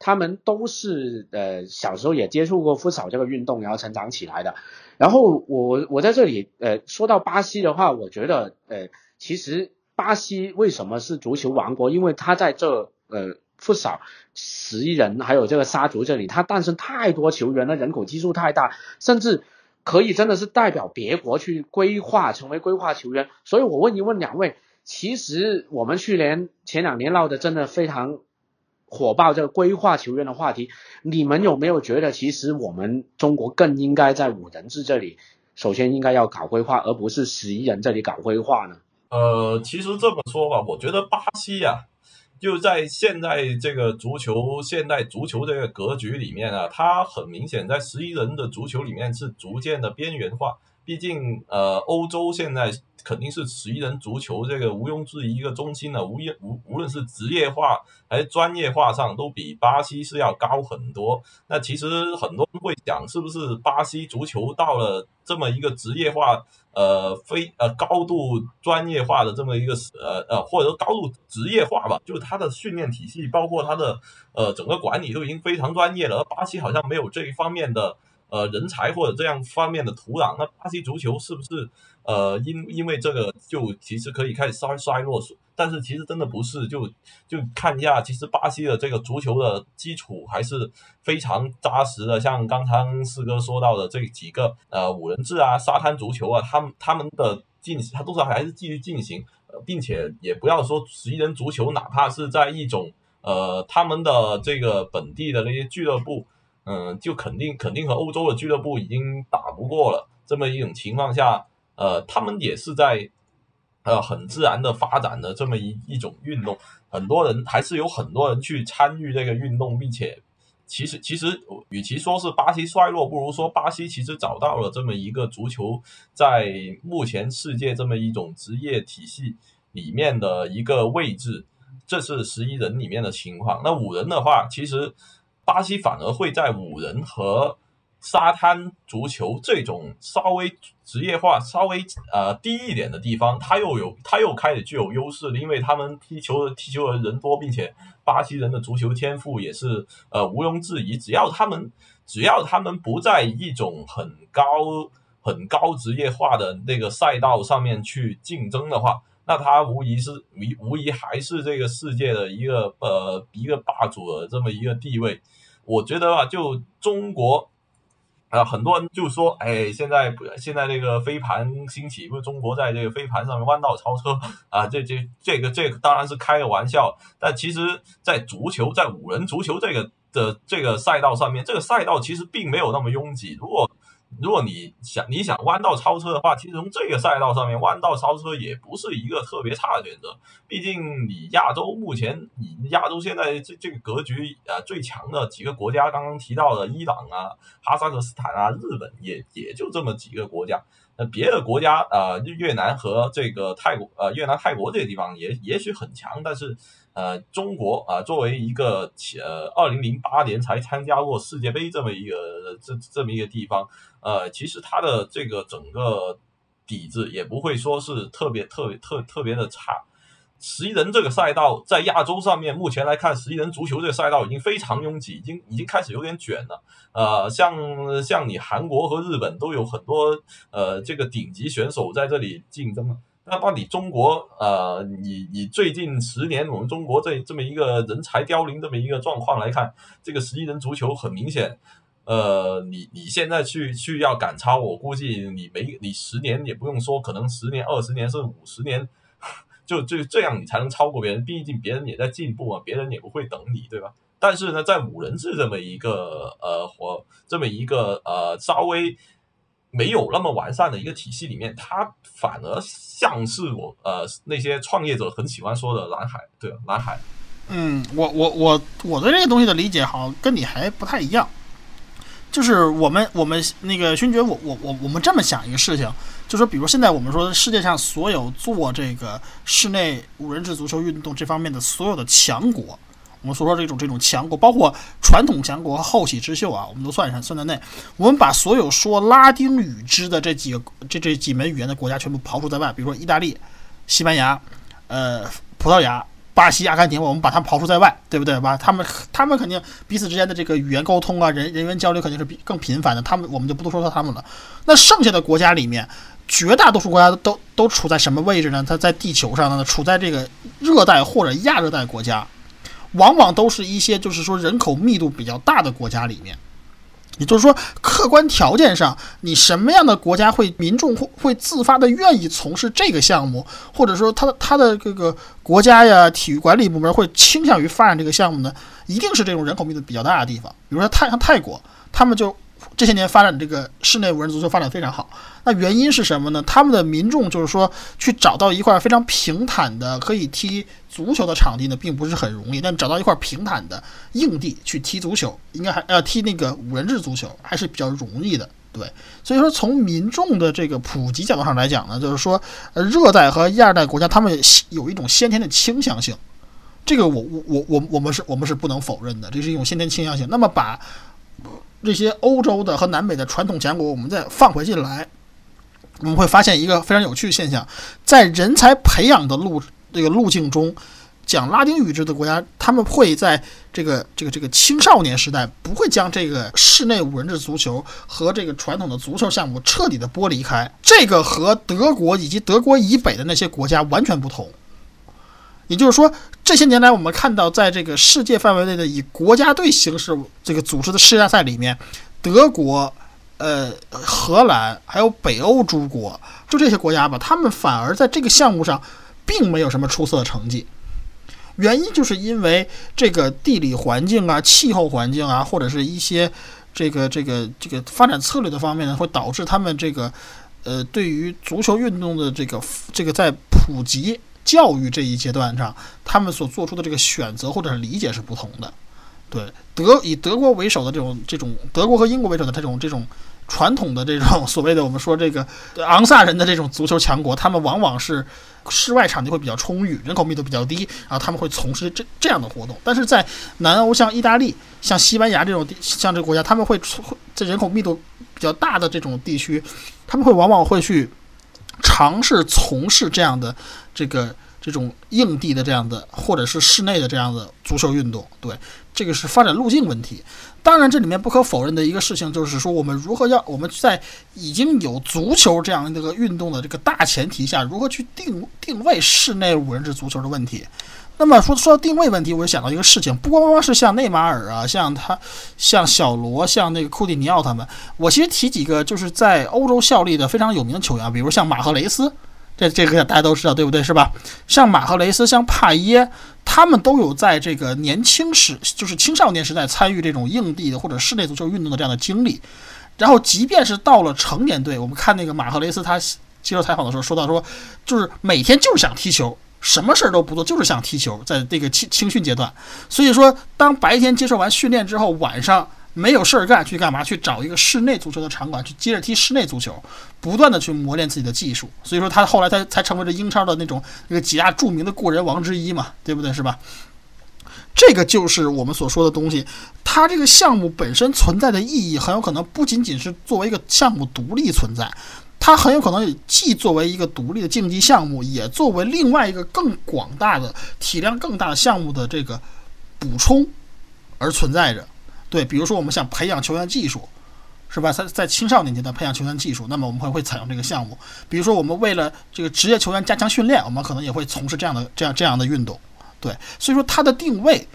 他们都是呃小时候也接触过ฟุ扫这个运动，然后成长起来的。然后我我在这里呃说到巴西的话，我觉得呃其实巴西为什么是足球王国？因为它在这呃不少十亿人还有这个沙族这里，它诞生太多球员了，人口基数太大，甚至可以真的是代表别国去规划成为规划球员。所以我问一问两位，其实我们去年前两年闹的真的非常。火爆这个规划球员的话题，你们有没有觉得，其实我们中国更应该在五人制这里，首先应该要搞规划，而不是十一人这里搞规划呢？呃，其实这么说吧，我觉得巴西呀，就在现在这个足球现代足球这个格局里面啊，它很明显在十一人的足球里面是逐渐的边缘化，毕竟呃，欧洲现在肯定是十一人足球这个毋庸置疑一个中心的，无无无论是职业化还是专业化上，都比巴西是要高很多。那其实很多人会想，是不是巴西足球到了这么一个职业化？呃，非呃高度专业化的这么一个呃呃，或者说高度职业化吧，就是它的训练体系，包括它的呃整个管理都已经非常专业了。而巴西好像没有这一方面的呃人才或者这样方面的土壤。那巴西足球是不是呃因因为这个就其实可以开始衰衰落？但是其实真的不是，就就看一下，其实巴西的这个足球的基础还是非常扎实的。像刚才四哥说到的这几个呃五人制啊、沙滩足球啊，他们他们的进行，他都是还是继续进行，并且也不要说十一人足球，哪怕是在一种呃他们的这个本地的那些俱乐部，嗯，就肯定肯定和欧洲的俱乐部已经打不过了。这么一种情况下，呃，他们也是在。呃，很自然的发展的这么一一种运动，很多人还是有很多人去参与这个运动，并且，其实其实与其说是巴西衰落，不如说巴西其实找到了这么一个足球在目前世界这么一种职业体系里面的一个位置。这是十一人里面的情况。那五人的话，其实巴西反而会在五人和。沙滩足球这种稍微职业化、稍微呃低一点的地方，它又有它又开始具有优势了，因为他们踢球的踢球的人多，并且巴西人的足球天赋也是呃毋庸置疑。只要他们只要他们不在一种很高很高职业化的那个赛道上面去竞争的话，那他无疑是无无疑还是这个世界的一个呃一个霸主的这么一个地位。我觉得啊，就中国。啊，很多人就说，哎，现在不，现在这个飞盘兴起，不是中国在这个飞盘上面弯道超车啊？这这这个这个当然是开个玩笑，但其实，在足球，在五人足球这个的这个赛道上面，这个赛道其实并没有那么拥挤。如果如果你想你想弯道超车的话，其实从这个赛道上面弯道超车也不是一个特别差的选择。毕竟你亚洲目前，你亚洲现在这这个格局啊最强的几个国家，刚刚提到的伊朗啊、哈萨克斯坦啊、日本，也也就这么几个国家。别的国家啊，越南和这个泰国，呃，越南、泰国这些地方也也许很强，但是。呃，中国啊，作为一个呃，二零零八年才参加过世界杯这么一个这这么一个地方，呃，其实它的这个整个底子也不会说是特别特别特特别的差。十一人这个赛道在亚洲上面，目前来看，十一人足球这个赛道已经非常拥挤，已经已经开始有点卷了。呃，像像你韩国和日本都有很多呃这个顶级选手在这里竞争了。那到底中国呃，你你最近十年我们中国这这么一个人才凋零这么一个状况来看，这个十一人足球很明显，呃，你你现在去去要赶超，我估计你没你十年也不用说，可能十年、二十年甚至五十年，就就这样你才能超过别人。毕竟别人也在进步嘛，别人也不会等你，对吧？但是呢，在五人制这么一个呃或这么一个呃稍微。没有那么完善的一个体系里面，它反而像是我呃那些创业者很喜欢说的蓝海，对蓝海。嗯，我我我我对这个东西的理解好像跟你还不太一样，就是我们我们那个勋爵，我我我我们这么想一个事情，就说比如现在我们说世界上所有做这个室内五人制足球运动这方面的所有的强国。我们所说这种这种强国，包括传统强国和后起之秀啊，我们都算上算在内。我们把所有说拉丁语支的这几个这这几门语言的国家全部刨除在外，比如说意大利、西班牙、呃葡萄牙、巴西、阿根廷，我们把它们刨除在外，对不对？吧？他们他们肯定彼此之间的这个语言沟通啊，人人员交流肯定是比更频繁的。他们我们就不多说说他们了。那剩下的国家里面，绝大多数国家都都处在什么位置呢？它在地球上呢，处在这个热带或者亚热带国家。往往都是一些就是说人口密度比较大的国家里面，也就是说客观条件上，你什么样的国家会民众会会自发的愿意从事这个项目，或者说他的他的这个国家呀体育管理部门会倾向于发展这个项目呢？一定是这种人口密度比较大的地方，比如说泰像泰国，他们就。这些年发展这个室内五人足球发展非常好，那原因是什么呢？他们的民众就是说去找到一块非常平坦的可以踢足球的场地呢，并不是很容易。但找到一块平坦的硬地去踢足球，应该还呃踢那个五人制足球还是比较容易的。对，所以说从民众的这个普及角度上来讲呢，就是说，热带和亚热带国家他们有一种先天的倾向性，这个我我我我们是我们是不能否认的，这是一种先天倾向性。那么把这些欧洲的和南美的传统强国，我们再放回进来，我们会发现一个非常有趣的现象，在人才培养的路这个路径中。讲拉丁语制的国家，他们会在这个这个这个青少年时代，不会将这个室内五人制足球和这个传统的足球项目彻底的剥离开。这个和德国以及德国以北的那些国家完全不同。也就是说，这些年来我们看到，在这个世界范围内的以国家队形式这个组织的世界大赛里面，德国、呃、荷兰还有北欧诸国，就这些国家吧，他们反而在这个项目上并没有什么出色的成绩。原因就是因为这个地理环境啊、气候环境啊，或者是一些这个这个这个发展策略的方面呢，会导致他们这个呃对于足球运动的这个这个在普及教育这一阶段上，他们所做出的这个选择或者是理解是不同的。对德以德国为首的这种这种德国和英国为首的这种这种传统的这种所谓的我们说这个昂萨人的这种足球强国，他们往往是。室外场地会比较充裕，人口密度比较低，然后他们会从事这这样的活动。但是在南欧，像意大利、像西班牙这种地，像这个国家，他们会在人口密度比较大的这种地区，他们会往往会去尝试从事这样的这个这种硬地的这样的，或者是室内的这样的足球运动。对，这个是发展路径问题。当然，这里面不可否认的一个事情就是说，我们如何要我们在已经有足球这样一个运动的这个大前提下，如何去定定位室内五人制足球的问题。那么说说到定位问题，我就想到一个事情，不光光是像内马尔啊，像他，像小罗，像那个库蒂尼奥他们，我其实提几个就是在欧洲效力的非常有名的球员，比如像马赫雷斯。这这个大家都知道，对不对？是吧？像马赫雷斯，像帕耶，他们都有在这个年轻时，就是青少年时代参与这种硬地的或者室内足球运动的这样的经历。然后，即便是到了成年队，我们看那个马赫雷斯，他接受采访的时候说到说，就是每天就是想踢球，什么事儿都不做，就是想踢球，在这个青青训阶段。所以说，当白天接受完训练之后，晚上。没有事儿干，去干嘛？去找一个室内足球的场馆，去接着踢室内足球，不断的去磨练自己的技术。所以说，他后来他才成为了英超的那种那个几大著名的过人王之一嘛，对不对？是吧？这个就是我们所说的东西。它这个项目本身存在的意义，很有可能不仅仅是作为一个项目独立存在，它很有可能既作为一个独立的竞技项目，也作为另外一个更广大的、体量更大的项目的这个补充而存在着。对，比如说我们想培养球员技术，是吧？在在青少年阶段培养球员技术，那么我们会会采用这个项目。比如说我们为了这个职业球员加强训练，我们可能也会从事这样的这样这样的运动。对，所以说它的定位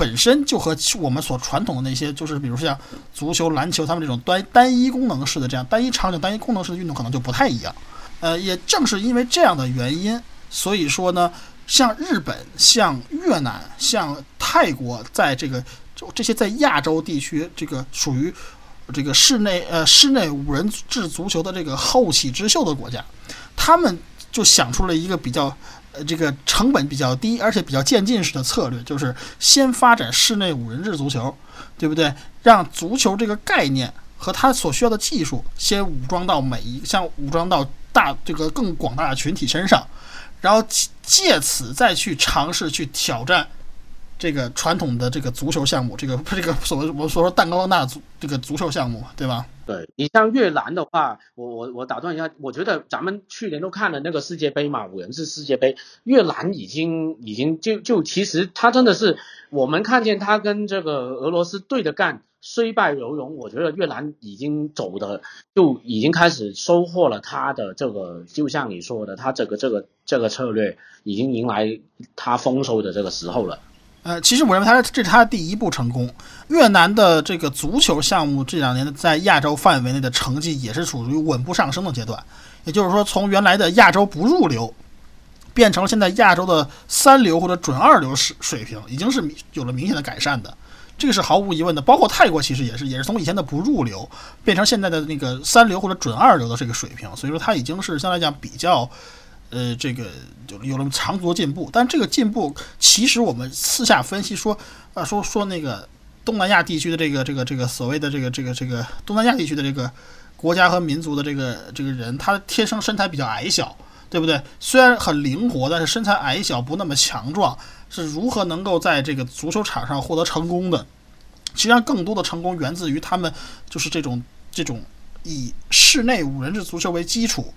本身就和我们所传统的那些，就是比如像足球、篮球他们这种单单一功能式的这样单一场景、单一功能式的运动，可能就不太一样。呃，也正是因为这样的原因，所以说呢，像日本、像越南、像泰国，在这个。这些在亚洲地区，这个属于这个室内呃室内五人制足球的这个后起之秀的国家，他们就想出了一个比较呃这个成本比较低而且比较渐进式的策略，就是先发展室内五人制足球，对不对？让足球这个概念和它所需要的技术先武装到每一像武装到大这个更广大的群体身上，然后借此再去尝试去挑战。这个传统的这个足球项目，这个这个所谓我们所说蛋糕大足这个足球项目，对吧？对你像越南的话，我我我打断一下，我觉得咱们去年都看了那个世界杯嘛，五人制世界杯，越南已经已经就就其实他真的是我们看见他跟这个俄罗斯对着干，虽败犹荣。我觉得越南已经走的就已经开始收获了他的这个，就像你说的，他这个这个这个策略已经迎来他丰收的这个时候了。呃，其实我认为他这是他的第一步成功。越南的这个足球项目这两年在亚洲范围内的成绩也是处于稳步上升的阶段，也就是说，从原来的亚洲不入流，变成了现在亚洲的三流或者准二流水水平，已经是有了明显的改善的。这个是毫无疑问的。包括泰国其实也是，也是从以前的不入流变成现在的那个三流或者准二流的这个水平，所以说它已经是相对来讲比较。呃，这个就有了长足进步，但这个进步其实我们私下分析说，啊，说说那个东南亚地区的这个这个这个所谓的这个这个这个东南亚地区的这个国家和民族的这个这个人，他天生身材比较矮小，对不对？虽然很灵活，但是身材矮小，不那么强壮，是如何能够在这个足球场上获得成功的？其实上，更多的成功源自于他们就是这种这种以室内五人制足球为基础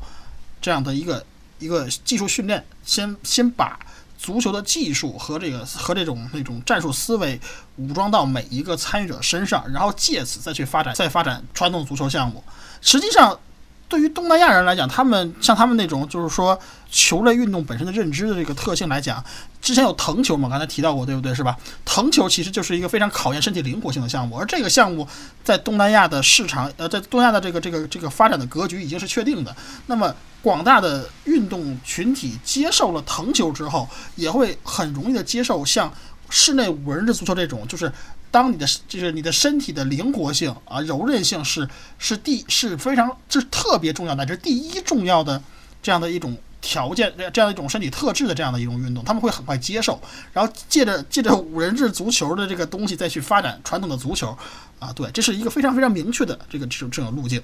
这样的一个一个技术训练，先先把。足球的技术和这个和这种那种战术思维武装到每一个参与者身上，然后借此再去发展再发展传统足球项目。实际上，对于东南亚人来讲，他们像他们那种就是说球类运动本身的认知的这个特性来讲，之前有藤球嘛，刚才提到过，对不对？是吧？藤球其实就是一个非常考验身体灵活性的项目，而这个项目在东南亚的市场，呃，在东南亚的这个这个这个发展的格局已经是确定的。那么。广大的运动群体接受了藤球之后，也会很容易的接受像室内五人制足球这种，就是当你的就是你的身体的灵活性啊、柔韧性是是第是非常这是特别重要的，这是第一重要的这样的一种条件，这样一种身体特质的这样的一种运动，他们会很快接受，然后借着借着五人制足球的这个东西再去发展传统的足球，啊，对，这是一个非常非常明确的这个这种这种路径。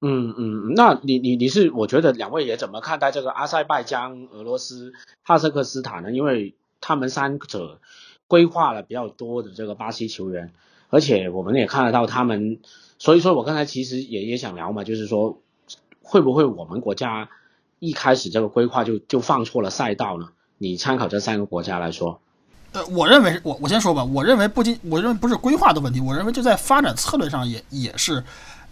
嗯嗯，那你你你是我觉得两位也怎么看待这个阿塞拜疆、俄罗斯、哈萨克斯坦呢？因为他们三者规划了比较多的这个巴西球员，而且我们也看得到他们，所以说我刚才其实也也想聊嘛，就是说会不会我们国家一开始这个规划就就放错了赛道呢？你参考这三个国家来说，呃，我认为我我先说吧，我认为不仅我认为不是规划的问题，我认为就在发展策略上也也是。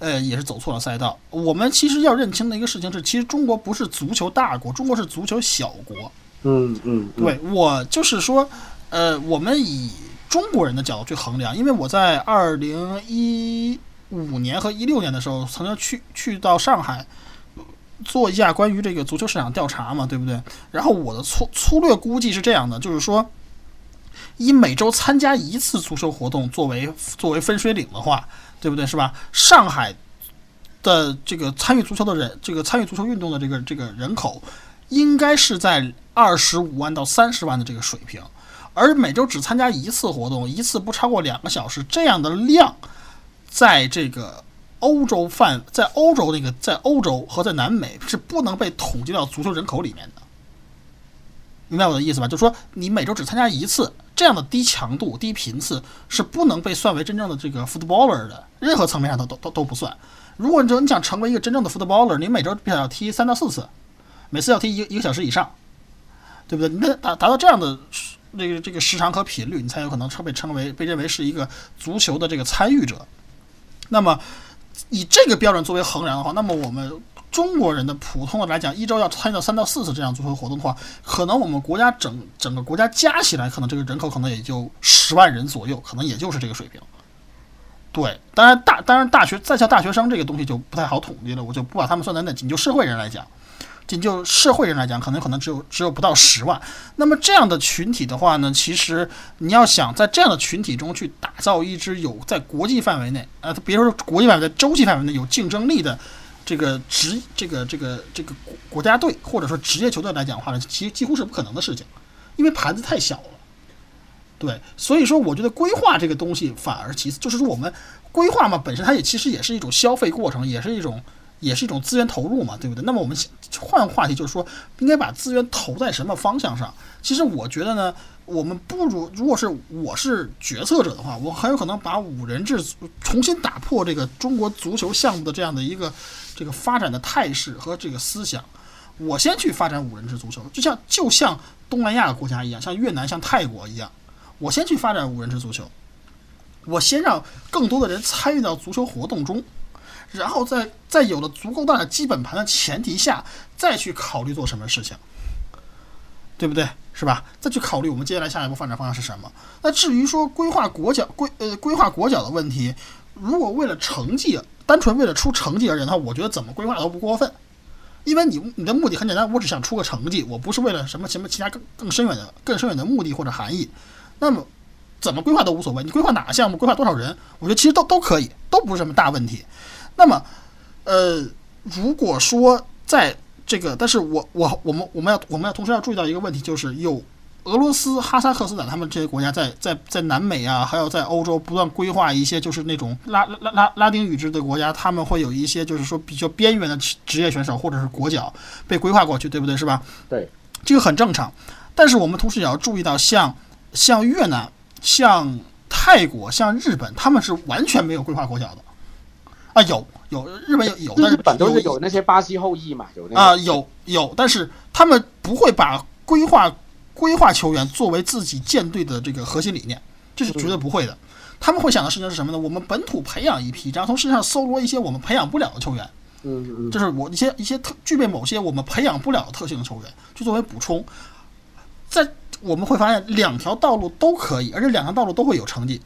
呃，也是走错了赛道。我们其实要认清的一个事情是，其实中国不是足球大国，中国是足球小国。嗯嗯，对我就是说，呃，我们以中国人的角度去衡量，因为我在二零一五年和一六年的时候，曾经去去到上海做一下关于这个足球市场调查嘛，对不对？然后我的粗粗略估计是这样的，就是说，以每周参加一次足球活动作为作为分水岭的话。对不对？是吧？上海的这个参与足球的人，这个参与足球运动的这个这个人口，应该是在二十五万到三十万的这个水平，而每周只参加一次活动，一次不超过两个小时，这样的量，在这个欧洲范，在欧洲那个，在欧洲和在南美是不能被统计到足球人口里面的。明白我的意思吧？就是说，你每周只参加一次，这样的低强度、低频次是不能被算为真正的这个 footballer 的，任何层面上都都都都不算。如果你说你想成为一个真正的 footballer，你每周至少要踢三到四次，每次要踢一一个小时以上，对不对？你得达达到这样的这个这个时长和频率，你才有可能称被称为被认为是一个足球的这个参与者。那么，以这个标准作为衡量的话，那么我们。中国人的普通的来讲，一周要参与到三到四次这样足球活动的话，可能我们国家整整个国家加起来，可能这个人口可能也就十万人左右，可能也就是这个水平。对，当然大当然大学在校大学生这个东西就不太好统计了，我就不把他们算在内。仅就社会人来讲，仅就社会人来讲，可能可能只有只有不到十万。那么这样的群体的话呢，其实你要想在这样的群体中去打造一支有在国际范围内，呃，别说国际范围，在洲际范围内有竞争力的。这个职这个这个这个国家队或者说职业球队来讲的话呢，其实几乎是不可能的事情，因为盘子太小了。对，所以说我觉得规划这个东西反而其次，就是说我们规划嘛，本身它也其实也是一种消费过程，也是一种也是一种资源投入嘛，对不对？那么我们换话题就是说，应该把资源投在什么方向上？其实我觉得呢。我们不如，如果是我是决策者的话，我很有可能把五人制重新打破这个中国足球项目的这样的一个这个发展的态势和这个思想。我先去发展五人制足球，就像就像东南亚国家一样，像越南、像泰国一样，我先去发展五人制足球，我先让更多的人参与到足球活动中，然后在在有了足够大的基本盘的前提下，再去考虑做什么事情，对不对？是吧？再去考虑我们接下来下一步发展方向是什么？那至于说规划国脚规呃规划国脚的问题，如果为了成绩，单纯为了出成绩而言的话，我觉得怎么规划都不过分。因为你你的目的很简单，我只想出个成绩，我不是为了什么什么其他更更深远的更深远的目的或者含义。那么怎么规划都无所谓，你规划哪个项目，规划多少人，我觉得其实都都可以，都不是什么大问题。那么呃，如果说在这个，但是我我我们我们要我们要同时要注意到一个问题，就是有俄罗斯、哈萨克斯坦他们这些国家在在在南美啊，还有在欧洲不断规划一些就是那种拉拉拉拉丁语制的国家，他们会有一些就是说比较边缘的职业选手或者是国脚被规划过去，对不对？是吧？对，这个很正常。但是我们同时也要注意到，像像越南、像泰国、像日本，他们是完全没有规划国脚的啊，有有日本有有，但是日本都是有那些巴西后裔嘛，有那个啊，有有，但是他们不会把规划规划球员作为自己舰队的这个核心理念，这是绝对不会的。他们会想的事情是什么呢？我们本土培养一批，然后从世界上搜罗一些我们培养不了的球员，嗯嗯就是我一些一些特具备某些我们培养不了的特性的球员，就作为补充。在我们会发现两条道路都可以，而且两条道路都会有成绩。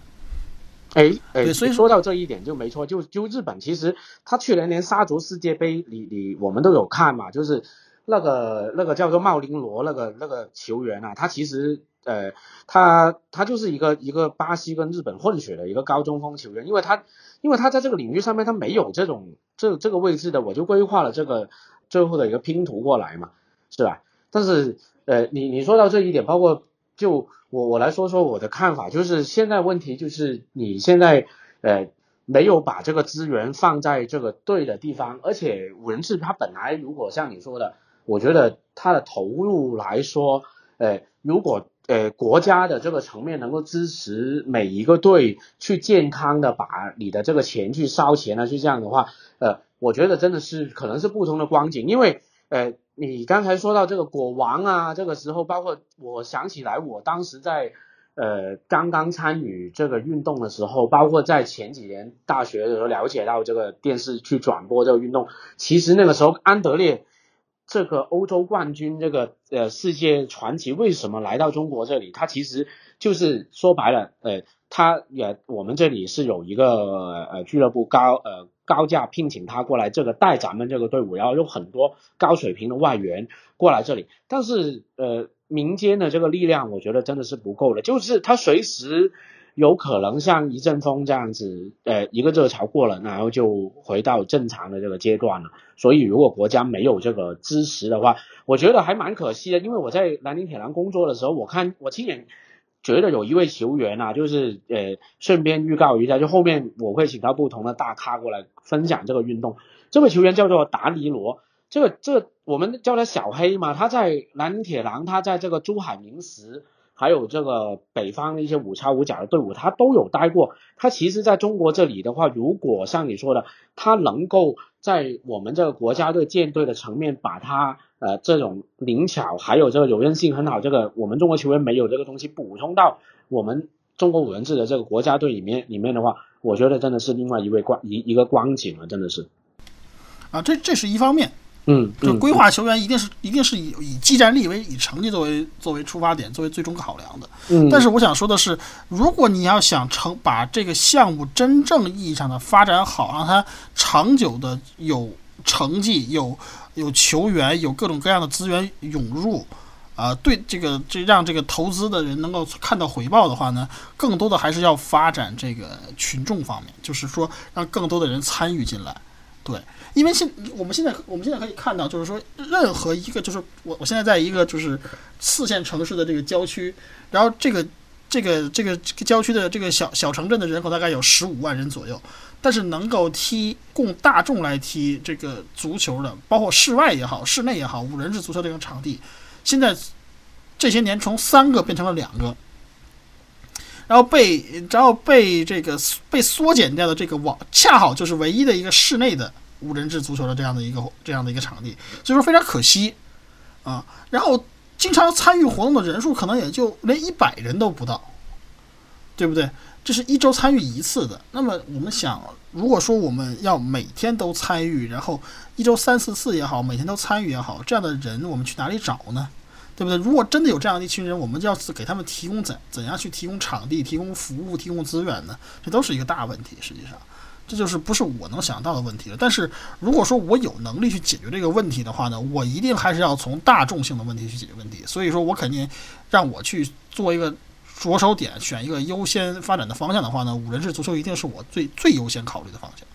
哎哎，所以说说到这一点就没错，就就日本其实他去年连沙足世界杯你你我们都有看嘛，就是那个那个叫做茂林罗那个那个球员啊，他其实呃他他就是一个一个巴西跟日本混血的一个高中锋球员，因为他因为他在这个领域上面他没有这种这这个位置的，我就规划了这个最后的一个拼图过来嘛，是吧？但是呃你你说到这一点，包括就我我来说说我的看法，就是现在问题就是你现在呃没有把这个资源放在这个对的地方，而且五人制它本来如果像你说的，我觉得它的投入来说，呃如果呃国家的这个层面能够支持每一个队去健康的把你的这个钱去烧钱呢，去这样的话，呃我觉得真的是可能是不同的光景，因为呃。你刚才说到这个果王啊，这个时候包括我想起来，我当时在呃刚刚参与这个运动的时候，包括在前几年大学的时候了解到这个电视去转播这个运动，其实那个时候安德烈这个欧洲冠军，这个呃世界传奇为什么来到中国这里？他其实就是说白了，呃，他也我们这里是有一个呃俱乐部高呃。高价聘请他过来，这个带咱们这个队伍，然后有很多高水平的外援过来这里，但是呃，民间的这个力量，我觉得真的是不够的，就是他随时有可能像一阵风这样子，呃，一个热潮过了，然后就回到正常的这个阶段了。所以如果国家没有这个支持的话，我觉得还蛮可惜的。因为我在南宁铁蓝工作的时候，我看我亲眼。觉得有一位球员啊，就是呃，顺便预告一下，就后面我会请到不同的大咖过来分享这个运动。这位球员叫做达尼罗，这个这我们叫他小黑嘛，他在南铁狼，他在这个珠海明石，还有这个北方的一些五超五甲的队伍，他都有待过。他其实在中国这里的话，如果像你说的，他能够在我们这个国家队舰队的层面把他。呃，这种灵巧还有这个柔韧性很好，这个我们中国球员没有这个东西补充到我们中国五人制的这个国家队里面里面的话，我觉得真的是另外一位光一一个光景了，真的是。啊，这这是一方面，嗯，就规划球员一定是一定是以以技战力为以成绩作为作为出发点，作为最终考量的。嗯，但是我想说的是，如果你要想成把这个项目真正意义上的发展好，让它长久的有成绩有。有球员，有各种各样的资源涌入，啊，对这个这让这个投资的人能够看到回报的话呢，更多的还是要发展这个群众方面，就是说让更多的人参与进来。对，因为现我们现在我们现在可以看到，就是说任何一个就是我我现在在一个就是四线城市的这个郊区，然后这个这个这个郊区的这个小小城镇的人口大概有十五万人左右。但是能够踢供大众来踢这个足球的，包括室外也好、室内也好，五人制足球这种场地，现在这些年从三个变成了两个，然后被然后被这个被缩减掉的这个网，恰好就是唯一的一个室内的无人制足球的这样的一个这样的一个场地，所以说非常可惜啊。然后经常参与活动的人数可能也就连一百人都不到，对不对？这是一周参与一次的。那么我们想，如果说我们要每天都参与，然后一周三四次也好，每天都参与也好，这样的人我们去哪里找呢？对不对？如果真的有这样的一群人，我们就要给他们提供怎怎样去提供场地、提供服务、提供资源呢？这都是一个大问题。实际上，这就是不是我能想到的问题了。但是如果说我有能力去解决这个问题的话呢，我一定还是要从大众性的问题去解决问题。所以说我肯定让我去做一个。着手点选一个优先发展的方向的话呢，五人制足球一定是我最最优先考虑的方向。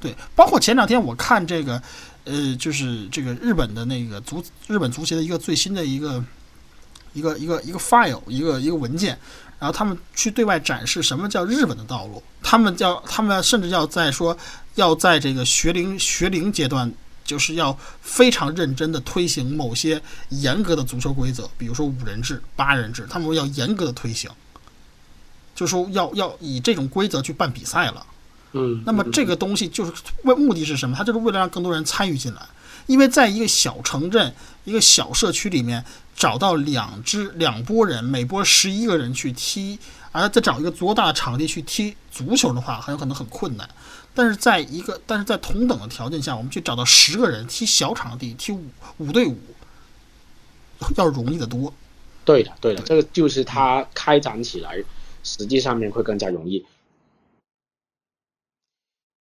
对，包括前两天我看这个，呃，就是这个日本的那个足日本足协的一个最新的一个一个一个一个 file 一个一个文件，然后他们去对外展示什么叫日本的道路，他们叫他们甚至要在说要在这个学龄学龄阶段。就是要非常认真的推行某些严格的足球规则，比如说五人制、八人制，他们要严格的推行，就说要要以这种规则去办比赛了。嗯，那么这个东西就是为目的是什么？它就是为了让更多人参与进来，因为在一个小城镇、一个小社区里面，找到两支两拨人，每拨十一个人去踢，而再找一个足够大的场地去踢足球的话，很有可能很困难。但是在一个，但是在同等的条件下，我们去找到十个人踢小场地，踢五五对五，要容易得多。对的，对的，这个就是它开展起来，实际上面会更加容易。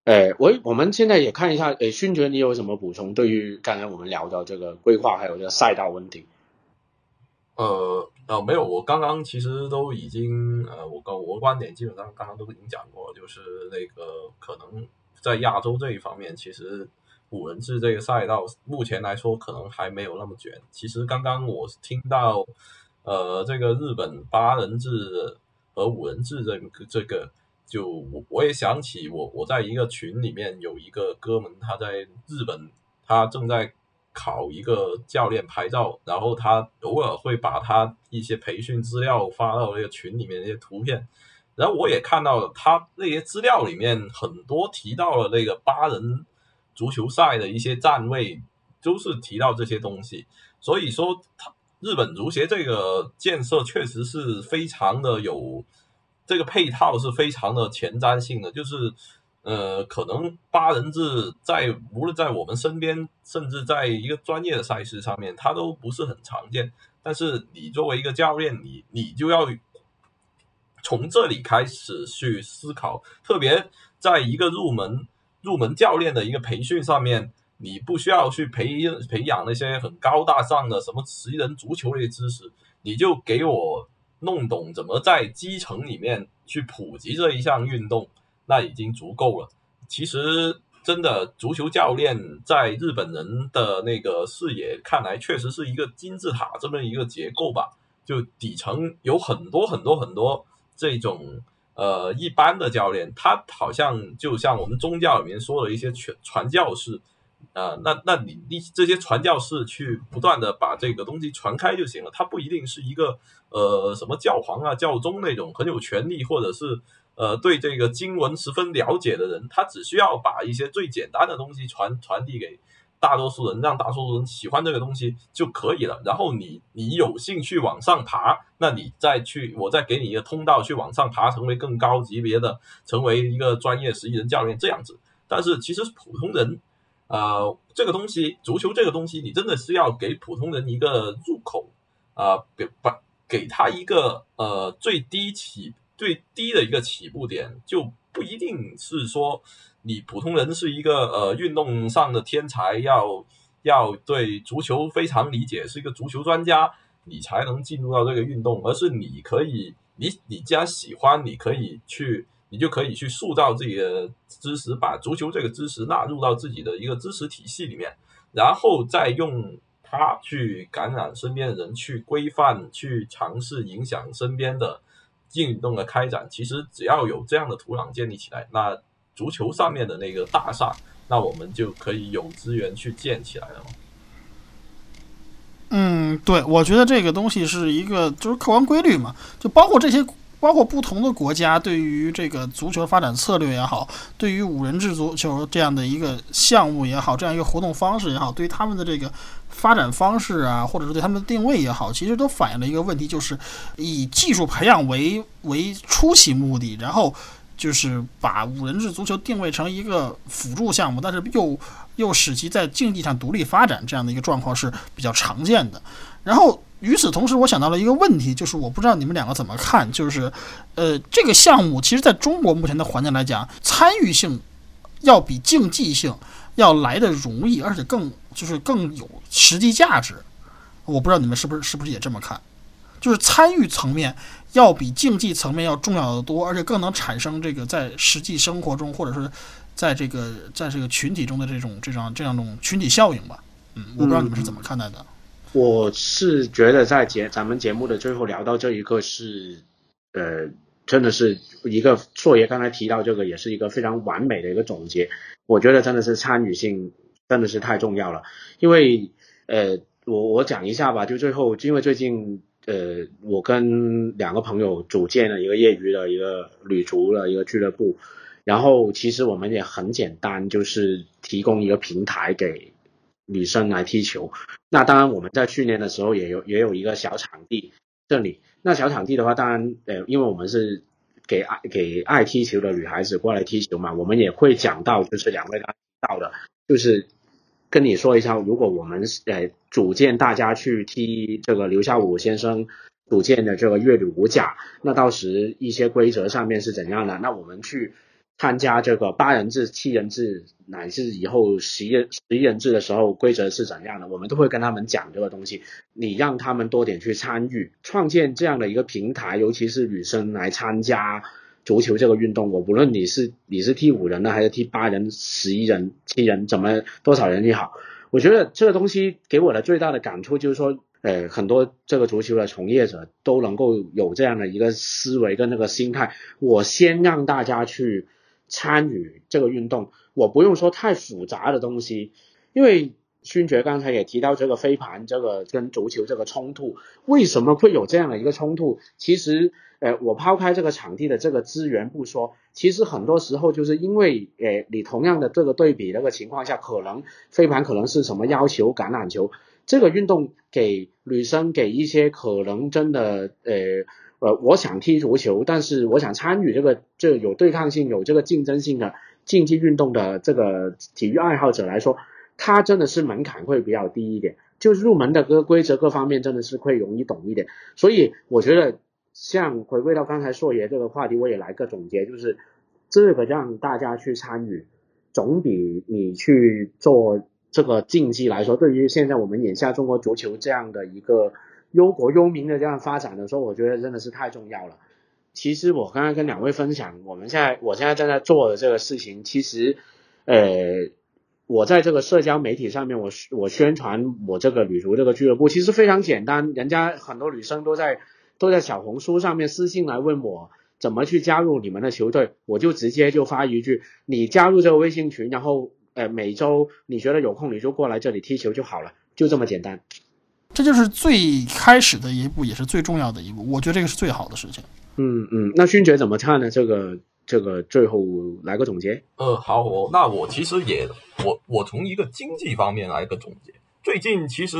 哎，我我们现在也看一下，哎，勋爵，你有什么补充？对于刚才我们聊到这个规划，还有这个赛道问题。呃，呃，没有，我刚刚其实都已经，呃，我跟我的观点基本上刚刚都已经讲过，就是那个可能在亚洲这一方面，其实五人制这个赛道目前来说可能还没有那么卷。其实刚刚我听到，呃，这个日本八人制和五人制这个这个，就我我也想起我我在一个群里面有一个哥们，他在日本，他正在。考一个教练牌照，然后他偶尔会把他一些培训资料发到那个群里面那些图片，然后我也看到了他那些资料里面很多提到了那个八人足球赛的一些站位，都是提到这些东西，所以说他日本足协这个建设确实是非常的有这个配套是非常的前瞻性的，就是。呃，可能八人制在无论在我们身边，甚至在一个专业的赛事上面，它都不是很常见。但是你作为一个教练，你你就要从这里开始去思考，特别在一个入门入门教练的一个培训上面，你不需要去培培养那些很高大上的什么十人足球的知识，你就给我弄懂怎么在基层里面去普及这一项运动。那已经足够了。其实，真的足球教练在日本人的那个视野看来，确实是一个金字塔这么一个结构吧。就底层有很多很多很多这种呃一般的教练，他好像就像我们宗教里面说的一些传传教士啊。那那你你这些传教士去不断的把这个东西传开就行了，他不一定是一个呃什么教皇啊教宗那种很有权力或者是。呃，对这个经文十分了解的人，他只需要把一些最简单的东西传传递给大多数人，让大多数人喜欢这个东西就可以了。然后你你有兴趣往上爬，那你再去，我再给你一个通道去往上爬，成为更高级别的，成为一个专业十一人教练这样子。但是其实普通人，呃，这个东西，足球这个东西，你真的是要给普通人一个入口啊，给把给他一个呃最低起。最低的一个起步点就不一定是说你普通人是一个呃运动上的天才，要要对足球非常理解，是一个足球专家，你才能进入到这个运动，而是你可以，你你既然喜欢，你可以去，你就可以去塑造自己的知识，把足球这个知识纳入到自己的一个知识体系里面，然后再用它去感染身边的人，去规范，去尝试影响身边的。运动的开展，其实只要有这样的土壤建立起来，那足球上面的那个大厦，那我们就可以有资源去建起来了。嗯，对，我觉得这个东西是一个就是客观规律嘛，就包括这些，包括不同的国家对于这个足球发展策略也好，对于五人制足球这样的一个项目也好，这样一个活动方式也好，对于他们的这个。发展方式啊，或者说对他们的定位也好，其实都反映了一个问题，就是以技术培养为为初期目的，然后就是把五人制足球定位成一个辅助项目，但是又又使其在竞技上独立发展，这样的一个状况是比较常见的。然后与此同时，我想到了一个问题，就是我不知道你们两个怎么看，就是呃，这个项目其实在中国目前的环境来讲，参与性要比竞技性要来的容易，而且更。就是更有实际价值，我不知道你们是不是是不是也这么看？就是参与层面要比竞技层面要重要的多，而且更能产生这个在实际生活中，或者说在这个在这个群体中的这种这种这样种群体效应吧。嗯，我不知道你们是怎么看待的。我是觉得在节咱们节目的最后聊到这一个是，呃，真的是一个硕爷刚才提到这个，也是一个非常完美的一个总结。我觉得真的是参与性真的是太重要了，因为呃，我我讲一下吧，就最后因为最近呃，我跟两个朋友组建了一个业余的一个旅足的一个俱乐部，然后其实我们也很简单，就是提供一个平台给女生来踢球。那当然我们在去年的时候也有也有一个小场地这里，那小场地的话，当然呃，因为我们是给爱给爱踢球的女孩子过来踢球嘛，我们也会讲到，就是两位刚提到的，就是跟你说一下，如果我们呃组建大家去踢这个刘孝武先生组建的这个粤女五甲，那到时一些规则上面是怎样的？那我们去参加这个八人制、七人制，乃至以后十一十一人制的时候，规则是怎样的？我们都会跟他们讲这个东西。你让他们多点去参与，创建这样的一个平台，尤其是女生来参加足球这个运动。我不论你是你是踢五人呢，还是踢八人、十一人、七人，怎么多少人也好，我觉得这个东西给我的最大的感触就是说，呃，很多这个足球的从业者都能够有这样的一个思维跟那个心态。我先让大家去参与这个运动，我不用说太复杂的东西，因为勋爵刚才也提到这个飞盘这个跟足球这个冲突，为什么会有这样的一个冲突？其实，呃，我抛开这个场地的这个资源不说，其实很多时候就是因为，呃，你同样的这个对比那个情况下，可能飞盘可能是什么要求橄榄球这个运动给女生给一些可能真的，呃。呃，我想踢足球，但是我想参与这个这有对抗性、有这个竞争性的竞技运动的这个体育爱好者来说，他真的是门槛会比较低一点，就是入门的个规则各方面真的是会容易懂一点。所以我觉得，像回归到刚才硕爷这个话题，我也来个总结，就是这个让大家去参与，总比你去做这个竞技来说，对于现在我们眼下中国足球这样的一个。忧国忧民的这样发展的时候，我觉得真的是太重要了。其实我刚刚跟两位分享，我们现在我现在正在做的这个事情，其实，呃，我在这个社交媒体上面，我我宣传我这个旅足这个俱乐部，其实非常简单。人家很多女生都在都在小红书上面私信来问我怎么去加入你们的球队，我就直接就发一句：你加入这个微信群，然后呃每周你觉得有空你就过来这里踢球就好了，就这么简单。这就是最开始的一步，也是最重要的一步。我觉得这个是最好的事情。嗯嗯，那勋爵怎么看呢？这个这个最后来个总结。呃，好，我那我其实也我我从一个经济方面来个总结。最近其实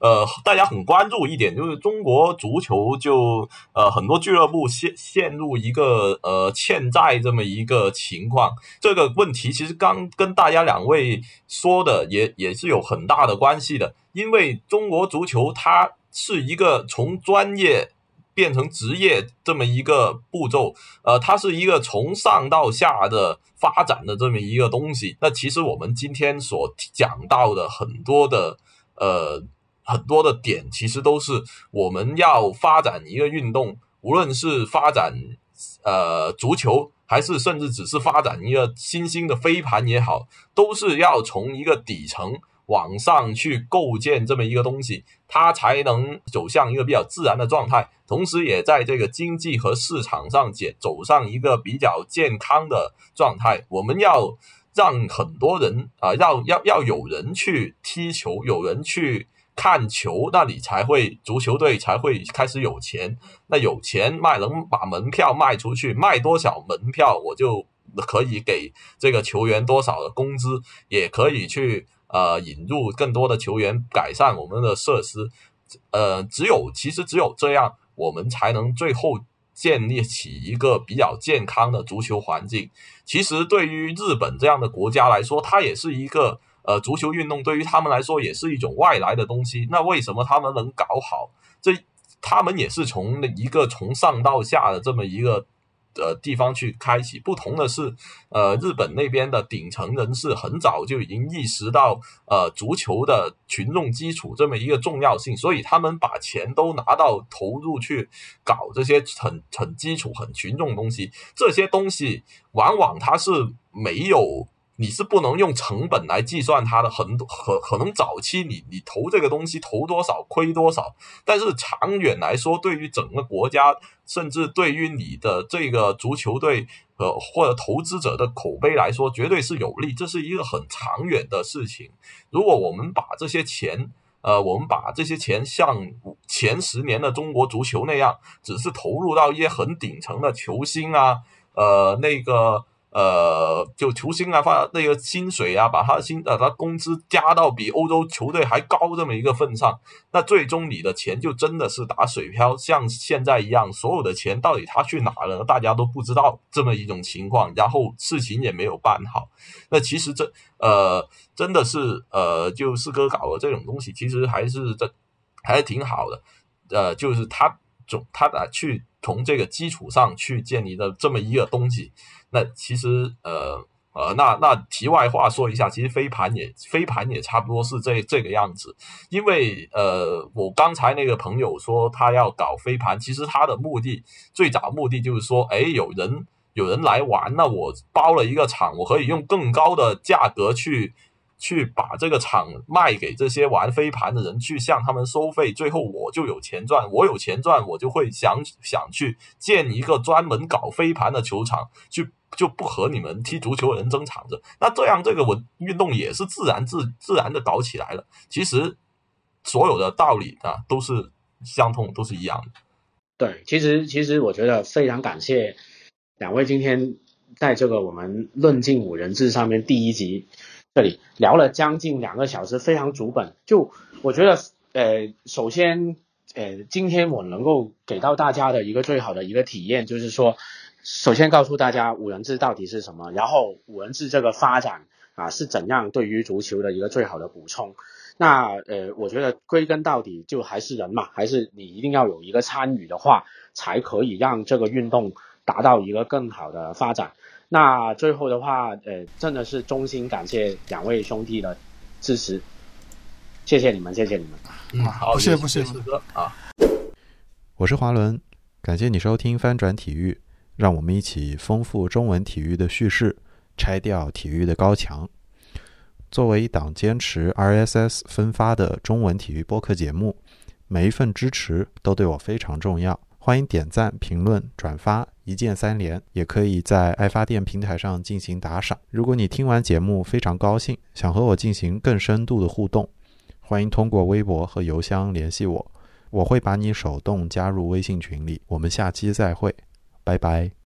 呃大家很关注一点，就是中国足球就呃很多俱乐部陷陷入一个呃欠债这么一个情况。这个问题其实刚跟大家两位说的也也是有很大的关系的。因为中国足球它是一个从专业变成职业这么一个步骤，呃，它是一个从上到下的发展的这么一个东西。那其实我们今天所讲到的很多的呃很多的点，其实都是我们要发展一个运动，无论是发展呃足球，还是甚至只是发展一个新兴的飞盘也好，都是要从一个底层。往上去构建这么一个东西，它才能走向一个比较自然的状态，同时也在这个经济和市场上解走上一个比较健康的状态。我们要让很多人啊，要要要有人去踢球，有人去看球，那你才会足球队才会开始有钱。那有钱卖能把门票卖出去，卖多少门票，我就可以给这个球员多少的工资，也可以去。呃，引入更多的球员，改善我们的设施，呃，只有其实只有这样，我们才能最后建立起一个比较健康的足球环境。其实对于日本这样的国家来说，它也是一个呃足球运动，对于他们来说也是一种外来的东西。那为什么他们能搞好？这他们也是从一个从上到下的这么一个。呃，地方去开启。不同的是，呃，日本那边的顶层人士很早就已经意识到，呃，足球的群众基础这么一个重要性，所以他们把钱都拿到投入去搞这些很很基础、很群众东西。这些东西往往它是没有你是不能用成本来计算它的，很多可可能早期你你投这个东西投多少亏多少，但是长远来说，对于整个国家，甚至对于你的这个足球队呃或者投资者的口碑来说，绝对是有利。这是一个很长远的事情。如果我们把这些钱，呃，我们把这些钱像前十年的中国足球那样，只是投入到一些很顶层的球星啊，呃，那个。呃，就球星啊，发那个薪水啊，把他的薪呃，他工资加到比欧洲球队还高这么一个份上，那最终你的钱就真的是打水漂，像现在一样，所有的钱到底他去哪了，大家都不知道这么一种情况，然后事情也没有办好。那其实这呃，真的是呃，就四哥搞的这种东西，其实还是这还是挺好的。呃，就是他总他的去从这个基础上去建立的这么一个东西。那其实呃呃，那那题外话说一下，其实飞盘也飞盘也差不多是这这个样子，因为呃，我刚才那个朋友说他要搞飞盘，其实他的目的最早目的就是说，哎，有人有人来玩，那我包了一个场，我可以用更高的价格去。去把这个场卖给这些玩飞盘的人，去向他们收费，最后我就有钱赚。我有钱赚，我就会想想去建一个专门搞飞盘的球场，去就不和你们踢足球的人争场子。那这样这个文运动也是自然自自然的搞起来了。其实所有的道理啊都是相通，都是一样的。对，其实其实我觉得非常感谢两位今天在这个我们论尽五人制上面第一集。这里聊了将近两个小时，非常足本。就我觉得，呃，首先，呃，今天我能够给到大家的一个最好的一个体验，就是说，首先告诉大家五人制到底是什么，然后五人制这个发展啊是怎样对于足球的一个最好的补充。那呃，我觉得归根到底就还是人嘛，还是你一定要有一个参与的话，才可以让这个运动达到一个更好的发展。那最后的话，呃，真的是衷心感谢两位兄弟的支持，谢谢你们，谢谢你们。嗯，好，不谢不谢四哥啊。我是华伦，感谢你收听翻转体育，让我们一起丰富中文体育的叙事，拆掉体育的高墙。作为一档坚持 RSS 分发的中文体育播客节目，每一份支持都对我非常重要。欢迎点赞、评论、转发，一键三连，也可以在爱发电平台上进行打赏。如果你听完节目非常高兴，想和我进行更深度的互动，欢迎通过微博和邮箱联系我，我会把你手动加入微信群里。我们下期再会，拜拜。